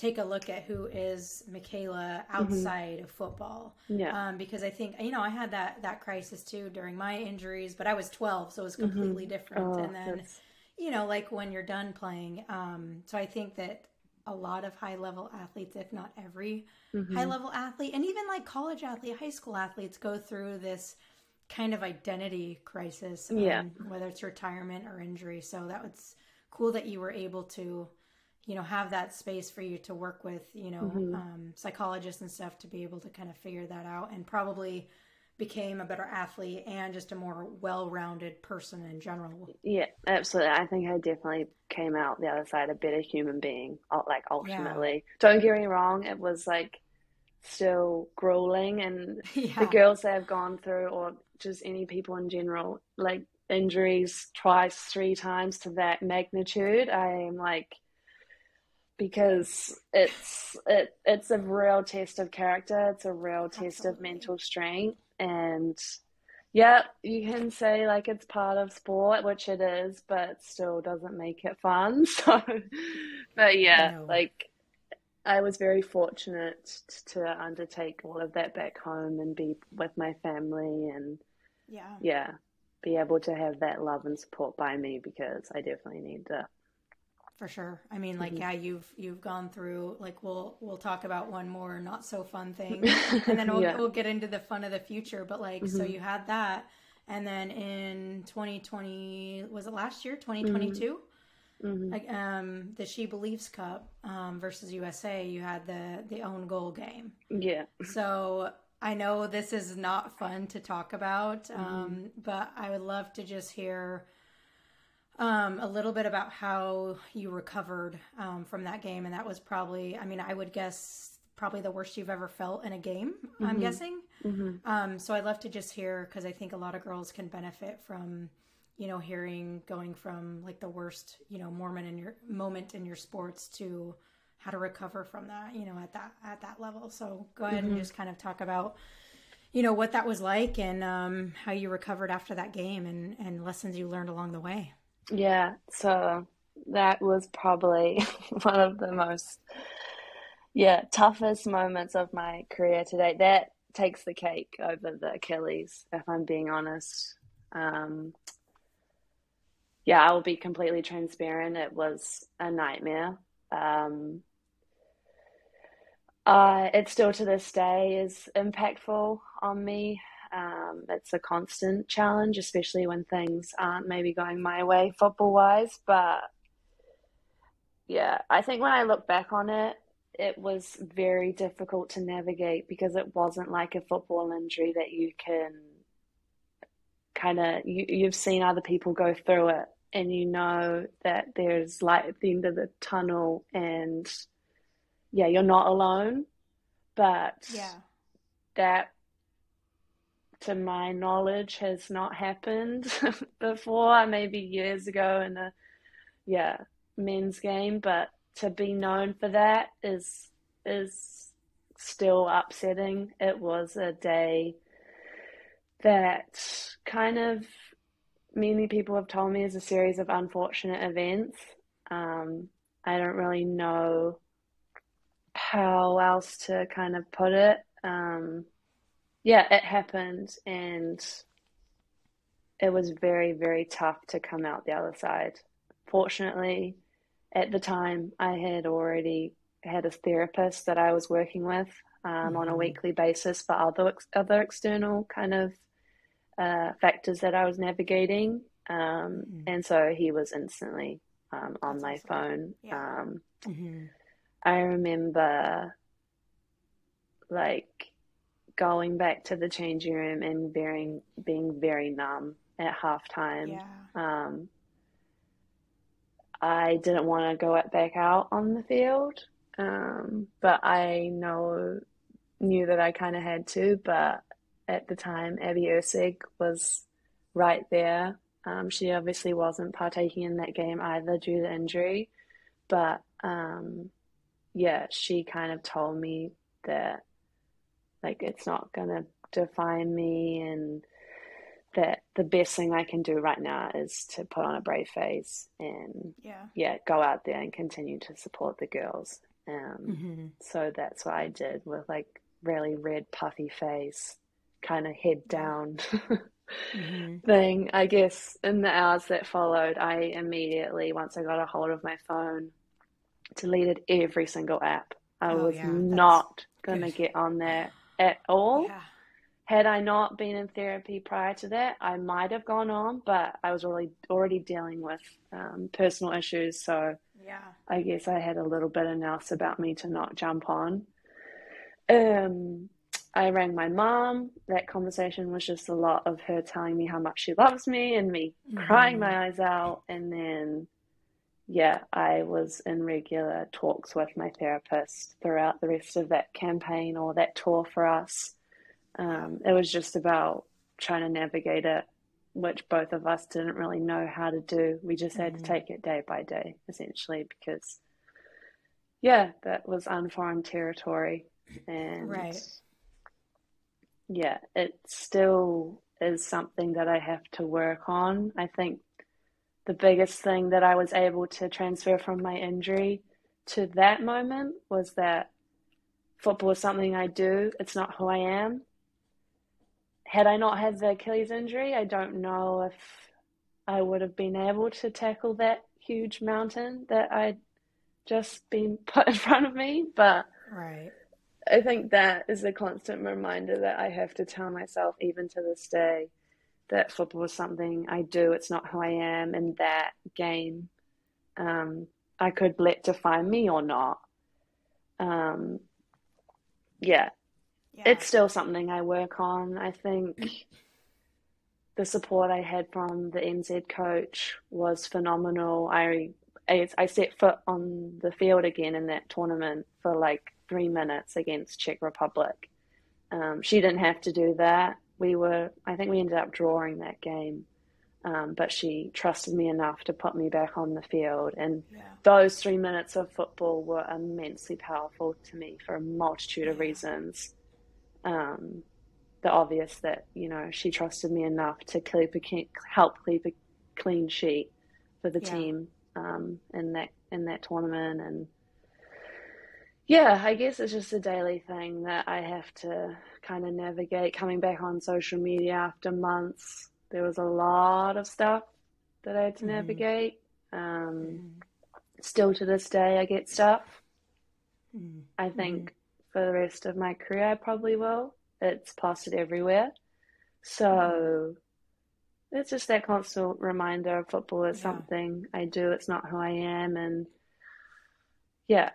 take a look at who is Meikayla mm-hmm. outside mm-hmm. of football. Yeah. Um, because I think you know I had that that crisis too during my injuries, but I was 12, so it was mm-hmm. completely mm-hmm. different. Oh, and then that's... you know, like when you're done playing. Um, so I think that a lot of high level athletes, if not every mm-hmm. high level athlete, and even like college athlete, high school athletes, go through this kind of identity crisis. Um, yeah. Whether it's retirement or injury. So that was cool that you were able to you know have that space for you to work with you know mm-hmm. um, psychologists and stuff to be able to kind of figure that out and probably became a better athlete and just a more well-rounded person in general yeah absolutely i think i definitely came out the other side a better human being like ultimately yeah. don't get me wrong it was like still grueling and [laughs] yeah. the girls that have gone through or just any people in general like injuries twice three times to that magnitude i am like because it's it it's a real test of character. It's a real test Absolutely. of mental strength, and yeah, you can say like it's part of sport, which it is, but still doesn't make it fun. [laughs] So, but yeah, like I was very fortunate to undertake all of that back home and be with my family and yeah, yeah, be able to have that love and support by me because I definitely need to for sure. I mean, like, mm-hmm. yeah, you've you've gone through like we'll we'll talk about one more not so fun [laughs] thing, and then we'll yeah. we'll get into the fun of the future. But like, mm-hmm. so you had that, and then in 2020 was it last year 2022? Mm-hmm. Like um, the She Believes Cup um, versus USA, you had the the own goal game. Yeah. So I know this is not fun to talk about, mm-hmm. um, but I would love to just hear um, a little bit about how you recovered um, from that game, and that was probably, I mean, I would guess probably the worst you've ever felt in a game. Mm-hmm. I'm guessing. Mm-hmm. Um, so I'd love to just hear because I think a lot of girls can benefit from, you know, hearing going from like the worst, you know, moment in your moment in your sports to how to recover from that, you know, at that at that level. So go ahead mm-hmm. and just kind of talk about, you know, what that was like and um, how you recovered after that game and and lessons you learned along the way. Yeah, so that was probably [laughs] one of the most yeah toughest moments of my career today. That takes the cake over the Achilles, if I'm being honest. Um, yeah, I will be completely transparent. It was a nightmare. Um, uh, it still to this day is impactful on me. Um, it's a constant challenge, especially when things aren't maybe going my way football wise. But yeah, I think when I look back on it, it was very difficult to navigate because it wasn't like a football injury that you can kind of you, you've seen other people go through it and you know that there's light at the end of the tunnel and yeah you're not alone but yeah that to my knowledge has not happened [laughs] before maybe years ago in a yeah men's game but to be known for that is is still upsetting it was a day that kind of many people have told me is a series of unfortunate events. Um, I don't really know how else to kind of put it. Um, yeah, it happened, and it was very, very tough to come out the other side. Fortunately, at the time, I had already had a therapist that I was working with um, mm-hmm. on a mm-hmm. weekly basis for other other external kind of uh, factors that I was navigating. Um, mm-hmm. And so he was instantly um, on That's my awesome. phone. Yeah. Um, mm-hmm. I remember like going back to the changing room and being, being very numb at halftime. Yeah. Um, I didn't want to go back out on the field, um, but I know knew that I kind of had to. But at the time, Abby Erceg was right there. Um, she obviously wasn't partaking in that game either due to injury, but um, yeah, she kind of told me that like it's not gonna define me and that the best thing I can do right now is to put on a brave face and yeah, yeah go out there and continue to support the girls. Um, mm-hmm. So that's what I did with like really red puffy face kind of head down [laughs] mm-hmm. thing. I guess in the hours that followed, I immediately, once I got a hold of my phone, deleted every single app. I oh, was yeah, not going to get on there at all. Yeah. Had I not been in therapy prior to that, I might have gone on, but I was already already dealing with um, personal issues, so yeah, I guess I had a little bit of nous about me to not jump on. Um, I rang my mom. That conversation was just a lot of her telling me how much she loves me and me mm-hmm. crying my eyes out. And then, yeah, I was in regular talks with my therapist throughout the rest of that campaign or that tour for us. Um, it was just about trying to navigate it, which both of us didn't really know how to do. We just had mm-hmm. to take it day by day, essentially, because, yeah, that was unforeign territory. And right yeah, it still is something that I have to work on. I think the biggest thing that I was able to transfer from my injury to that moment was that football is something I do, it's not who I am. Had I not had the Achilles injury, I don't know if I would have been able to tackle that huge mountain that I'd just been [laughs] put in front of me. But right. I think that is a constant reminder that I have to tell myself, even to this day, that football is something I do. It's not who I am, and that game, um, I could let define me or not. Um, yeah. yeah, it's still something I work on. I think [laughs] the support I had from the NZ coach was phenomenal. I I, I set foot on the field again in that tournament for like three minutes against Czech Republic. Um, she didn't have to do that. We were, I think we ended up drawing that game. Um, but she trusted me enough to put me back on the field. And Yeah. those three minutes of football were immensely powerful to me for a multitude of reasons. Um, the obvious that, you know, she trusted me enough to keep a, help keep a clean sheet for the Yeah. team um, in that in that tournament. And yeah, I guess it's just a daily thing that I have to kind of navigate. Coming back on social media after months, there was a lot of stuff that I had to Mhm. navigate. Um, Mhm. still to this day, I get stuff. Mhm. I think for the rest of my career, I probably will. It's plastered everywhere. So it's just that constant reminder of football is Yeah. something I do, it's not who I am. And yeah,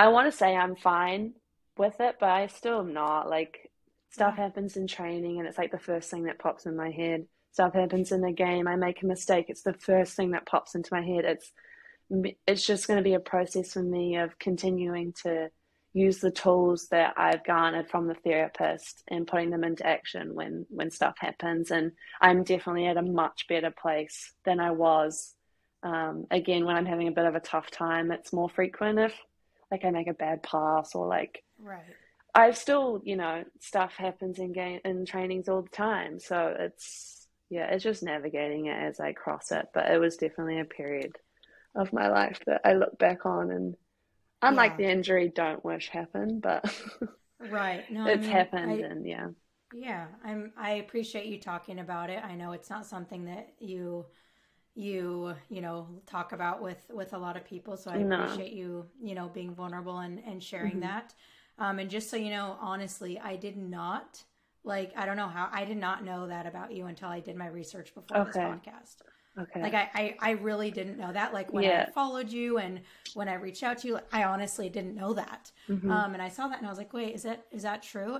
I want to say I'm fine with it, but I still am not. Like, stuff happens in training, and it's like the first thing that pops in my head. Stuff happens in a game, I make a mistake, it's the first thing that pops into my head. It's it's just going to be a process for me of continuing to use the tools that I've garnered from the therapist and putting them into action when when stuff happens. And I'm definitely at a much better place than I was. Um, again, when I'm having a bit of a tough time, it's more frequent if like I make a bad pass or like Right. I've still, you know, stuff happens in game in trainings all the time. So it's yeah, it's just navigating it as I cross it. But it was definitely a period of my life that I look back on and unlike Yeah. the injury, don't wish happened, but [laughs] Right. No, I it's mean, happened I, and yeah. Yeah, I'm I appreciate you talking about it. I know it's not something that you you, you know, talk about with with a lot of people, so I No. appreciate you, you know, being vulnerable and and sharing Mhm. that. Um and just so you know, honestly, I did not like I don't know how I did not know that about you until I did my research before this podcast. Okay. Like I, I, I really didn't know that. Like when Yeah. I followed you and when I reached out to you, I honestly didn't know that. Mhm. Um, and I saw that and I was like, wait, is that is that true?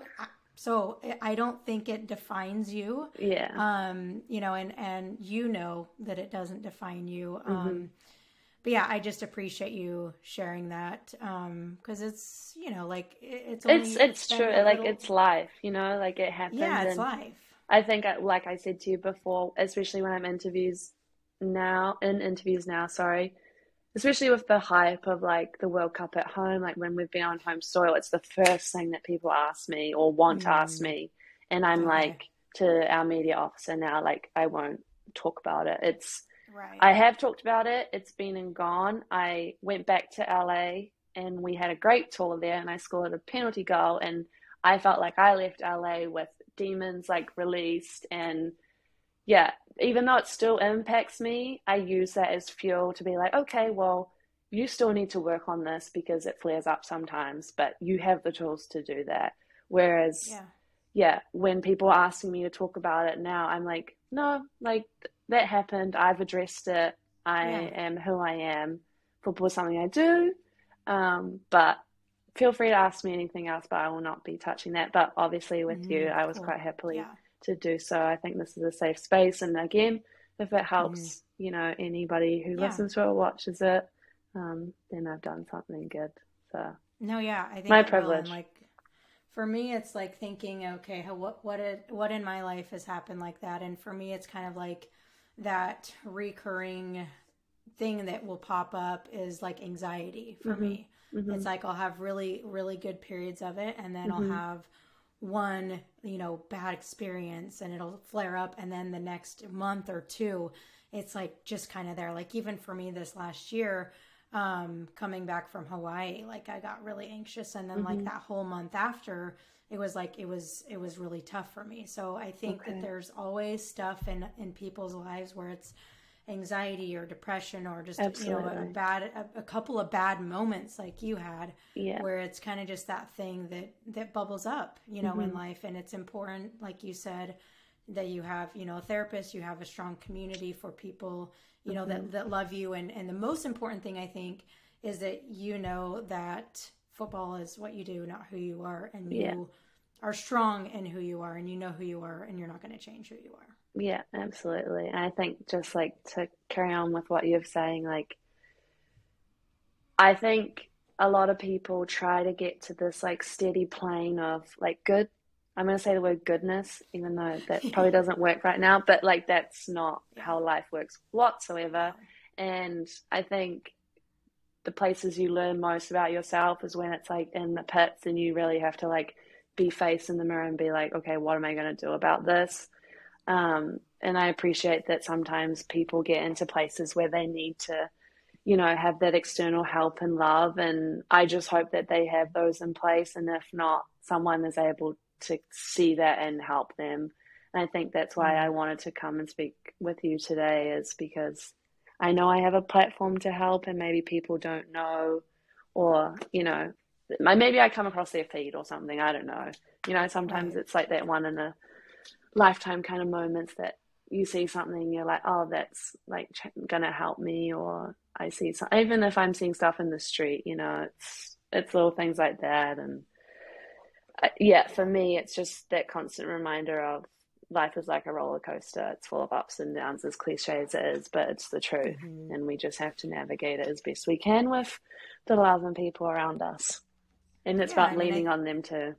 So I don't think it defines you. yeah. Um, you know, and and you know that it doesn't define you. Mm-hmm. Um, but yeah, I just appreciate you sharing that um, because it's you know like it, it's it's it's true. a Like it's life, you know, like it happens yeah, it's life. I think, like I said to you before, especially when I'm interviews now, in interviews now, sorry, especially with the hype of like the World Cup at home, like when we've been on home soil, it's the first thing that people ask me or want to ask Mm. me. And I'm Okay. like, to our media officer now, like, I won't talk about it. It's, Right. I have talked about it, it's been and gone. I went back to LA and we had a great tour there, and I scored a penalty goal, and I felt like I left LA with demons like released and yeah, even though it still impacts me, I use that as fuel to be like, okay, well, you still need to work on this because it flares up sometimes, but you have the tools to do that. Whereas, yeah. yeah, when people are asking me to talk about it now, I'm like, no, like that happened. I've addressed it. I Yeah. am who I am. Football is something I do. Um, but feel free to ask me anything else, but I will not be touching that. But obviously, with you, Mhm, I was cool. quite happily Yeah. To do so. I think this is a safe space. And again, if it helps, Mm-hmm. you know, anybody who Yeah. listens to it or watches it, um, then I've done something good. So, No, yeah, I think My privilege. Like for me, it's like thinking, okay, what what it, what in my life has happened like that? And for me, it's kind of like that recurring thing that will pop up is like anxiety for Mhm. me. mhm. It's like I'll have really really good periods of it, and then Mhm. I'll have one you know bad experience, and it'll flare up, and then the next month or two, it's like just kind of there. Like even for me this last year um coming back from Hawaii like I got really anxious and then like Mhm. that whole month after it was like it was it was really tough for me so I think Okay. that there's always stuff in in people's lives where it's anxiety or depression or just you know a Absolutely. bad a, a couple of bad moments like you had yeah. where it's kind of just that thing that that bubbles up you know in Mhm. life and it's important like you said that you have you know a therapist you have a strong community for people you know Mm-hmm. that that love you and and the most important thing i think is that you know that football is what you do not who you are and you Yeah. are strong in who you are and you know who you are and you're not going to change who you are Yeah, absolutely. And I think just like to carry on with what you're saying, like I think a lot of people try to get to this like steady plane of like good I'm going to say the word goodness, even though that [laughs] probably doesn't work right now, but like that's not how life works whatsoever. And I think the places you learn most about yourself is when it's like in the pits and you really have to like be face in the mirror and be like, okay, what am I going to do about this? Um, and I appreciate that sometimes people get into places where they need to, you know, have that external help and love. And I just hope that they have those in place. And if not, someone is able to see that and help them. And I think that's why I wanted to come and speak with you today, is because I know I have a platform to help, and maybe people don't know, or, you know, maybe I come across their feed or something. I don't know. You know, sometimes it's like that one in a lifetime kind of moments that you see something, you're like, oh, that's like gonna help me, or I see some, even if I'm seeing stuff in the street, you know, it's it's little things like that, and yeah, for me, it's just that constant reminder of life is like a roller coaster. It's full of ups and downs, as cliche as it is, but it's the truth. Mm-hmm. And we just have to navigate it as best we can with the love and people around us. And it's yeah, about I mean, leaning I... on them too.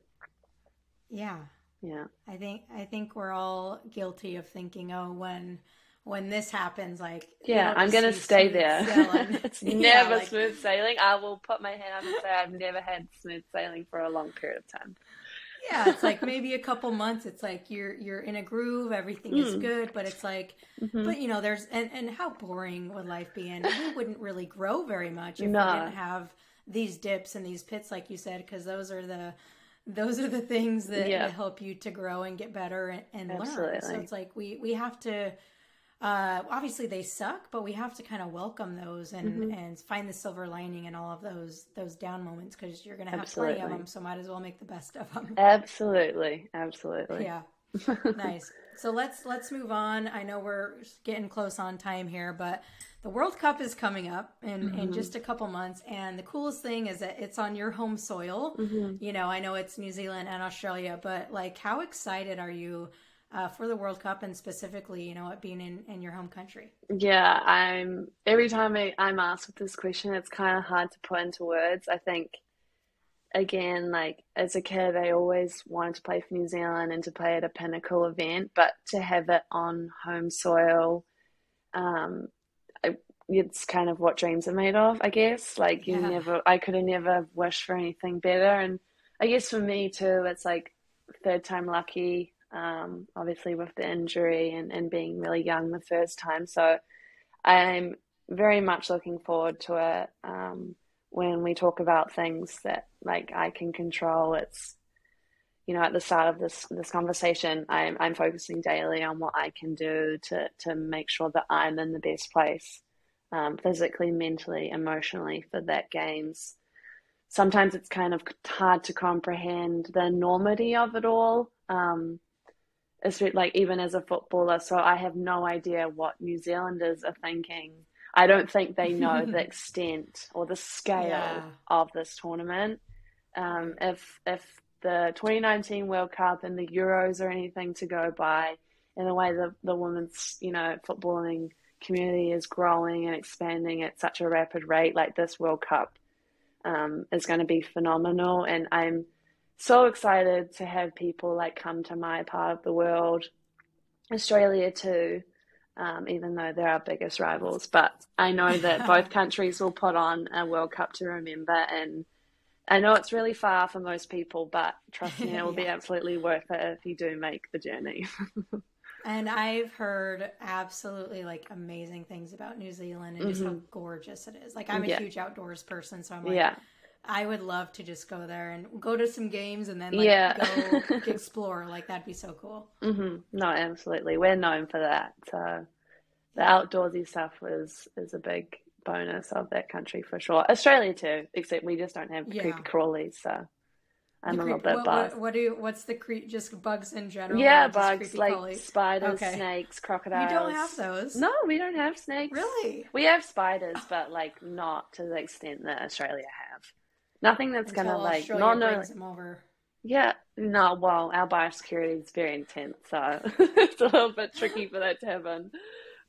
Yeah. Yeah. I think I think we're all guilty of thinking, oh, when when this happens, like yeah, I'm gonna stay there. [laughs] it's [laughs] yeah, never like, smooth sailing. I will put my hand up and say I've never had smooth sailing for a long period of time. Yeah, it's like [laughs] maybe a couple months. It's like you're you're in a groove, everything mm. is good, but it's like, mm-hmm. but you know, there's and and how boring would life be? And we wouldn't really grow very much if nah. we didn't have these dips and these pits, like you said, because those are the those are the things that, yeah. help you to grow and get better and, and learn. So it's like we we have to uh, obviously they suck, but we have to kind of welcome those and mm-hmm. and find the silver lining in all of those those down moments because you're gonna have absolutely. plenty of them. So might as well make the best of them. Absolutely, absolutely. Yeah, [laughs] nice. So let's let's move on. I know we're getting close on time here, but the World Cup is coming up in, mm-hmm. in just a couple months. And the coolest thing is that it's on your home soil. Mm-hmm. You know, I know it's New Zealand and Australia, but like, how excited are you uh, for the World Cup and specifically, you know, it being in, in your home country? Yeah, I'm every time I, I'm asked with this question, it's kind of hard to put into words. I think, again, like as a kid, I always wanted to play for New Zealand and to play at a pinnacle event, but to have it on home soil, um, it's kind of what dreams are made of, I guess. Like you yeah. never, I could have never wished for anything better. And I guess for me too, it's like third time lucky um, obviously with the injury and, and being really young the first time. So I'm very much looking forward to it. Um, when we talk about things that like I can control, it's you know at the start of this this conversation, I'm I'm focusing daily on what I can do to to make sure that I'm in the best place, um, physically, mentally, emotionally for that games. Sometimes it's kind of hard to comprehend the enormity of it all. Um, like even as a footballer. So I have no idea what New Zealanders are thinking. I don't think they know the [laughs] extent or the scale yeah. of this tournament. Um, if if the 2019 World Cup and the Euros are anything to go by, in the way the the women's you know footballing community is growing and expanding at such a rapid rate, like this World Cup um, is going to be phenomenal. And I'm so excited to have people like come to my part of the world, Australia too, um, even though they're our biggest rivals. But I know that [laughs] both countries will put on a World Cup to remember. And I know it's really far for most people, but trust me, it will yeah. be [laughs] absolutely worth it if you do make the journey. [laughs] and I've heard absolutely like amazing things about New Zealand and just mm-hmm. how gorgeous it is. Like I'm a yeah. huge outdoors person, so I'm like, yeah I would love to just go there and go to some games and then like yeah. go [laughs] explore. Like that'd be so cool. Mm-hmm. No, absolutely. We're known for that. So the outdoorsy stuff is is a big bonus of that country for sure. Australia too, except we just don't have yeah. creepy crawlies. So I'm the a little bit what, What, what, do you, what's the cre- just bugs in general? Yeah, bugs like crawlies? spiders, okay. snakes, crocodiles. We don't have those. No, we don't have snakes. Really? We have spiders, but like not to the extent that Australia. Nothing that's Until gonna like not brings them over. Yeah, no. Well, our biosecurity is very intense, so [laughs] it's a little bit tricky for that to happen.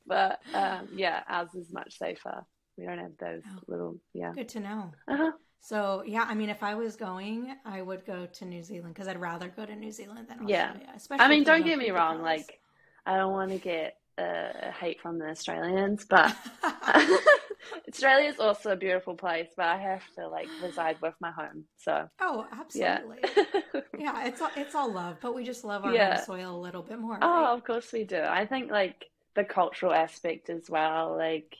But um, yeah, ours is much safer. We don't have those oh, little yeah. Good to know. Uh-huh. So yeah, I mean, if I was going, I would go to New Zealand because I'd rather go to New Zealand than Australia. Yeah, especially. I mean, don't get me wong. Like, I don't want to get uh, hate from the Australians, but [laughs] Australia is also a beautiful place. But I have to like reside with my home. So oh, absolutely, yeah, yeah it's all, it's all love, but we just love our yeah. home soil a little bit more. Oh, right? Of course we do. I think like the cultural aspect as well, like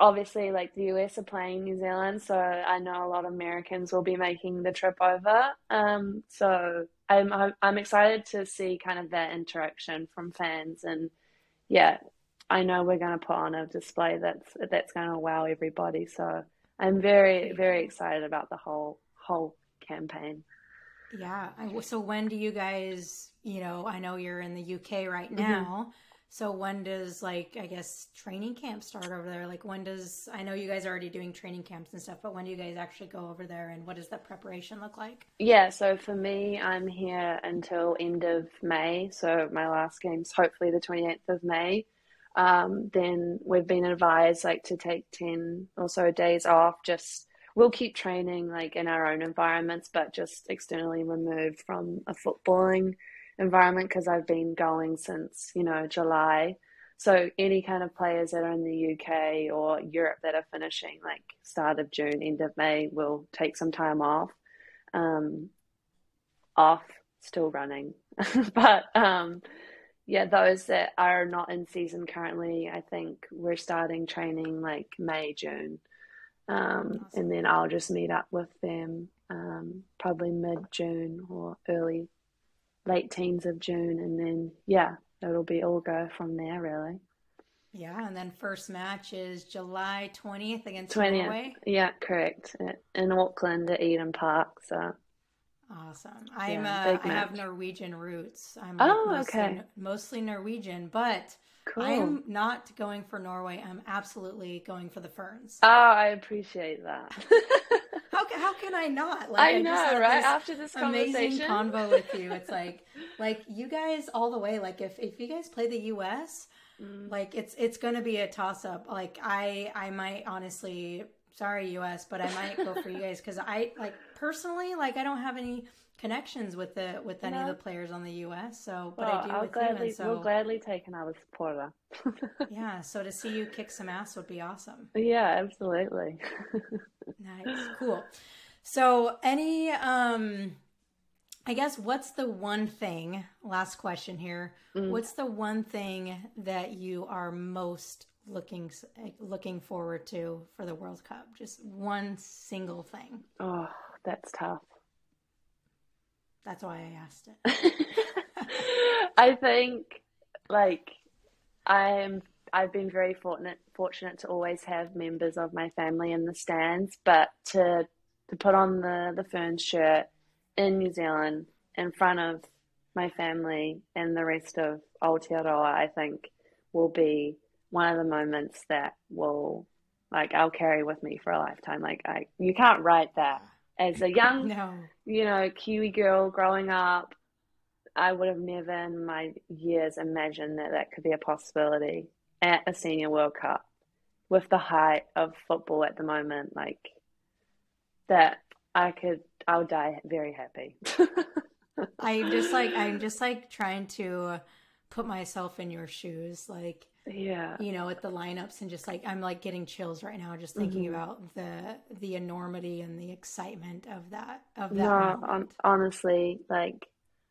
obviously like the US are playing New Zealand, so I know a lot of Americans will be making the trip over. Um, so I'm I'm excited to see kind of that interaction from fans, and yeah, I know we're going to put on a display that's that's going to wow everybody. So I'm very very excited about the whole whole campaign. Yeah. So when do you guys? You know, I know you're in the UK right mm-hmm. now. Mm-hmm so when does like I guess training camp start over there? Like when does I know you guys are already doing training camps and stuff, but when do you guys actually go over there and what does that preparation look like? Yeah, so for me I'm here until end of May. So my last game's hopefully the 28th of May. Um, then we've been advised like to take 10 or so days off just we'll keep training like in our own environments but just externally removed from a footballing environment because I've been going since, you know, July. So any kind of players that are in the UK or Europe that are finishing like start of June, end of May will take some time off. Um, off, still running. [laughs] but um, yeah, those that are not in season currently, I think we're starting training like May, June. Um, awesome. And then I'll just meet up with them um, probably mid June or early late teens of June, and then yeah, it'll be all go from there really. Yeah, and then first match is July twentieth against 20th. Norway. Yeah, correct. In Auckland at Eden Park. So awesome. I'm yeah, uh, I have Norwegian roots. I'm oh mostly, okay. Mostly Norwegian, but cool. I'm not going for Norway. I'm absolutely going for the Ferns. Oh, I appreciate that. [laughs] how how can I not? Like I, I know, right? This After this amazing convo with you, it's [laughs] like like you guys all the way. Like if if you guys play the U.S. Mm. Like it's it's gonna be a toss up. Like I I might honestly sorry US, but I might go for you guys because I like personally like I don't have any connections with the with any no. of the players on the US. So, but well, I do I'll with gladly, you. So, we'll gladly take another supporter. [laughs] yeah. So to see you kick some ass would be awesome. Yeah, absolutely. [laughs] nice, cool. So, any, um, I guess, what's the one thing? Last question here. Mm. What's the one thing that you are most looking looking forward to for the World Cup? Just one single thing. Oh, that's tough. That's why I asked it. [laughs] I think like I'm I've been very fortunate fortunate to always have members of my family in the stands, but to to put on the the Ferns shirt in New Zealand in front of my family and the rest of Aotearoa, I think will be one of the moments that will like I'll carry with me for a lifetime. Like I you can't write that as a young, [laughs] no. you know, Kiwi girl growing up, I would have never in my years imagined that that could be a possibility at a senior World Cup with the height of football at the moment. Like that, I could, I'll die very happy. [laughs] I'm just like, I'm just like trying to put myself in your shoes. Like, yeah you know at the lineups and just like i'm like getting chills right now just thinking mm-hmm. about the the enormity and the excitement of that of that no on, honestly like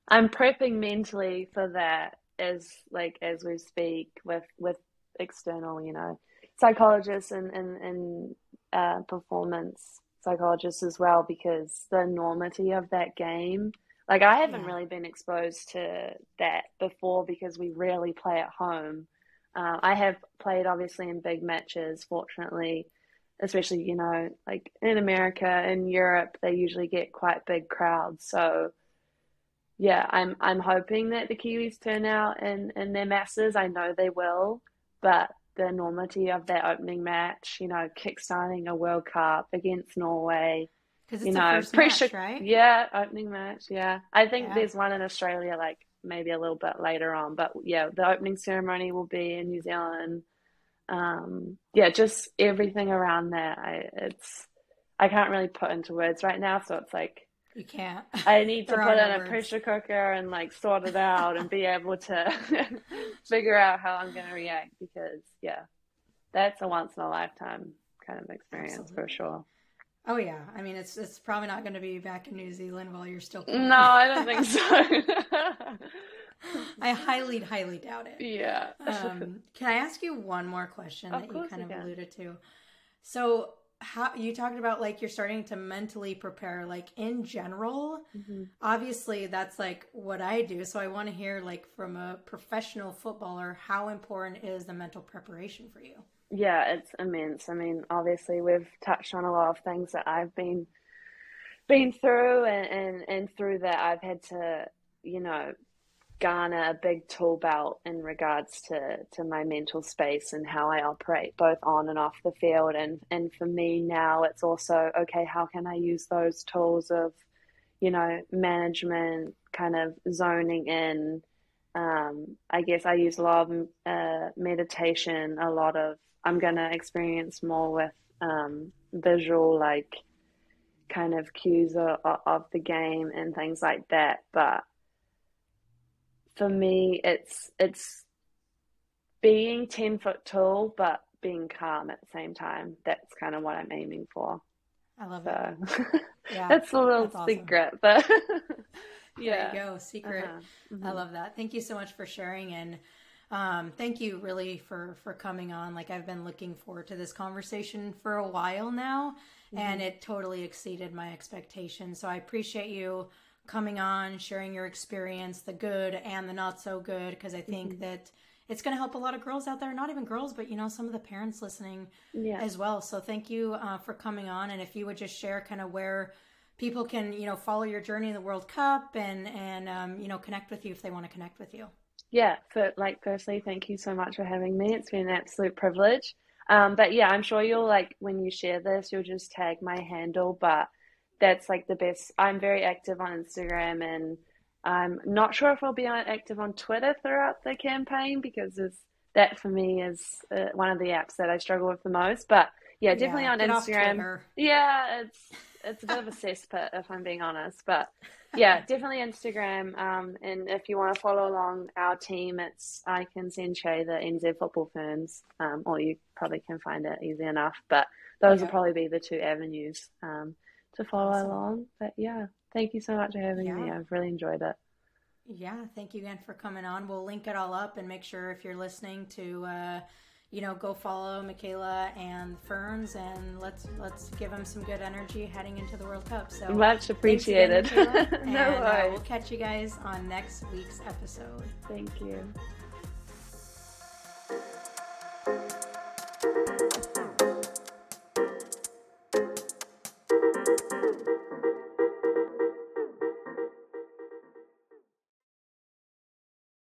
i'm prepping mentally for that as like as we speak with with external you know psychologists and and, and uh, performance psychologists as well because the enormity of that game like i haven't yeah. really been exposed to that before because we rarely play at home uh, I have played obviously in big matches, fortunately, especially, you know, like in America and Europe, they usually get quite big crowds. So, yeah, I'm I'm hoping that the Kiwis turn out in, in their masses. I know they will, but the enormity of that opening match, you know, kickstarting a World Cup against Norway. Because it's you know, pressure, match, right? Yeah, opening match. Yeah, I think yeah. there's one in Australia like maybe a little bit later on. But yeah, the opening ceremony will be in New Zealand. Um, yeah, just everything around that. I, it's I can't really put into words right now. So it's like you can't. [laughs] I need to put in a pressure cooker and like sort it out and be [laughs] able to [laughs] figure out how I'm going to react because yeah, that's a once in a lifetime kind of experience Absolutely. for sure. Oh yeah, I mean it's it's probably not going to be back in New Zealand while you're still. No, I don't think so. [laughs] I highly, highly doubt it. Yeah. um, can I ask you one more question of that you kind of alluded to? So, how you talked about like you're starting to mentally prepare, like in general. Mm-hmm. Obviously, that's like what I do. So, I want to hear, like, from a professional footballer, how important is the mental preparation for you? Yeah, it's immense. I mean, obviously, we've touched on a lot of things that I've been been through, and and, and through that, I've had to, you know, garner a big tool belt in regards to, to my mental space and how I operate both on and off the field. And, and for me now, it's also, okay, how can I use those tools of, you know, management, kind of zoning in. Um, I guess I use a lot of uh, meditation, a lot of, I'm going to experience more with um, visual, like kind of cues of, of the game and things like that. But for me, it's it's being ten foot tall, but being calm at the same time. That's kind of what I'm aiming for. I love so, it. [laughs] Yeah, that's a little that's secret, but yeah, [laughs] there you [laughs] go, secret. Uh-huh. Mm-hmm. I love that. Thank you so much for sharing and. Um, thank you really for for coming on. Like I've been looking forward to this conversation for a while now, mm-hmm. and it totally exceeded my expectations. So I appreciate you coming on, sharing your experience, the good and the not so good, because I think mm-hmm. that it's going to help a lot of girls out there, not even girls, but you know, some of the parents listening yeah. as well. So thank you uh, for coming on. And if you would just share kind of where people can, you know, follow your journey in the World Cup and, and, um, you know, connect with you if they want to connect with you. Yeah. So like, firstly, thank you so much for having me. It's been an absolute privilege. Um, but yeah, I'm sure you'll like, when you share this, you'll just tag my handle, but that's like the best. I'm very active on Instagram and I'm not sure if I'll be active on Twitter throughout the campaign because that for me is uh, one of the apps that I struggle with the most. But yeah, definitely yeah, on Instagram. Yeah, it's it's a bit of a cesspit if I'm being honest. But yeah, [laughs] definitely Instagram. Um, and if you want to follow along our team, it's I can send Shay the NZ Football Ferns, um, or you probably can find it easy enough. But those will probably be the two avenues. Um, to follow awesome. along. But yeah, thank you so much for having yeah. me. I've really enjoyed it. Yeah, thank you again for coming on. We'll link it all up and make sure if you're listening to, uh, you know, go follow Meikayla and Ferns and let's let's give them some good energy heading into the World Cup. So much appreciated. Again, [laughs] no and. Uh, we'll catch you guys on next week's episode. Thank you.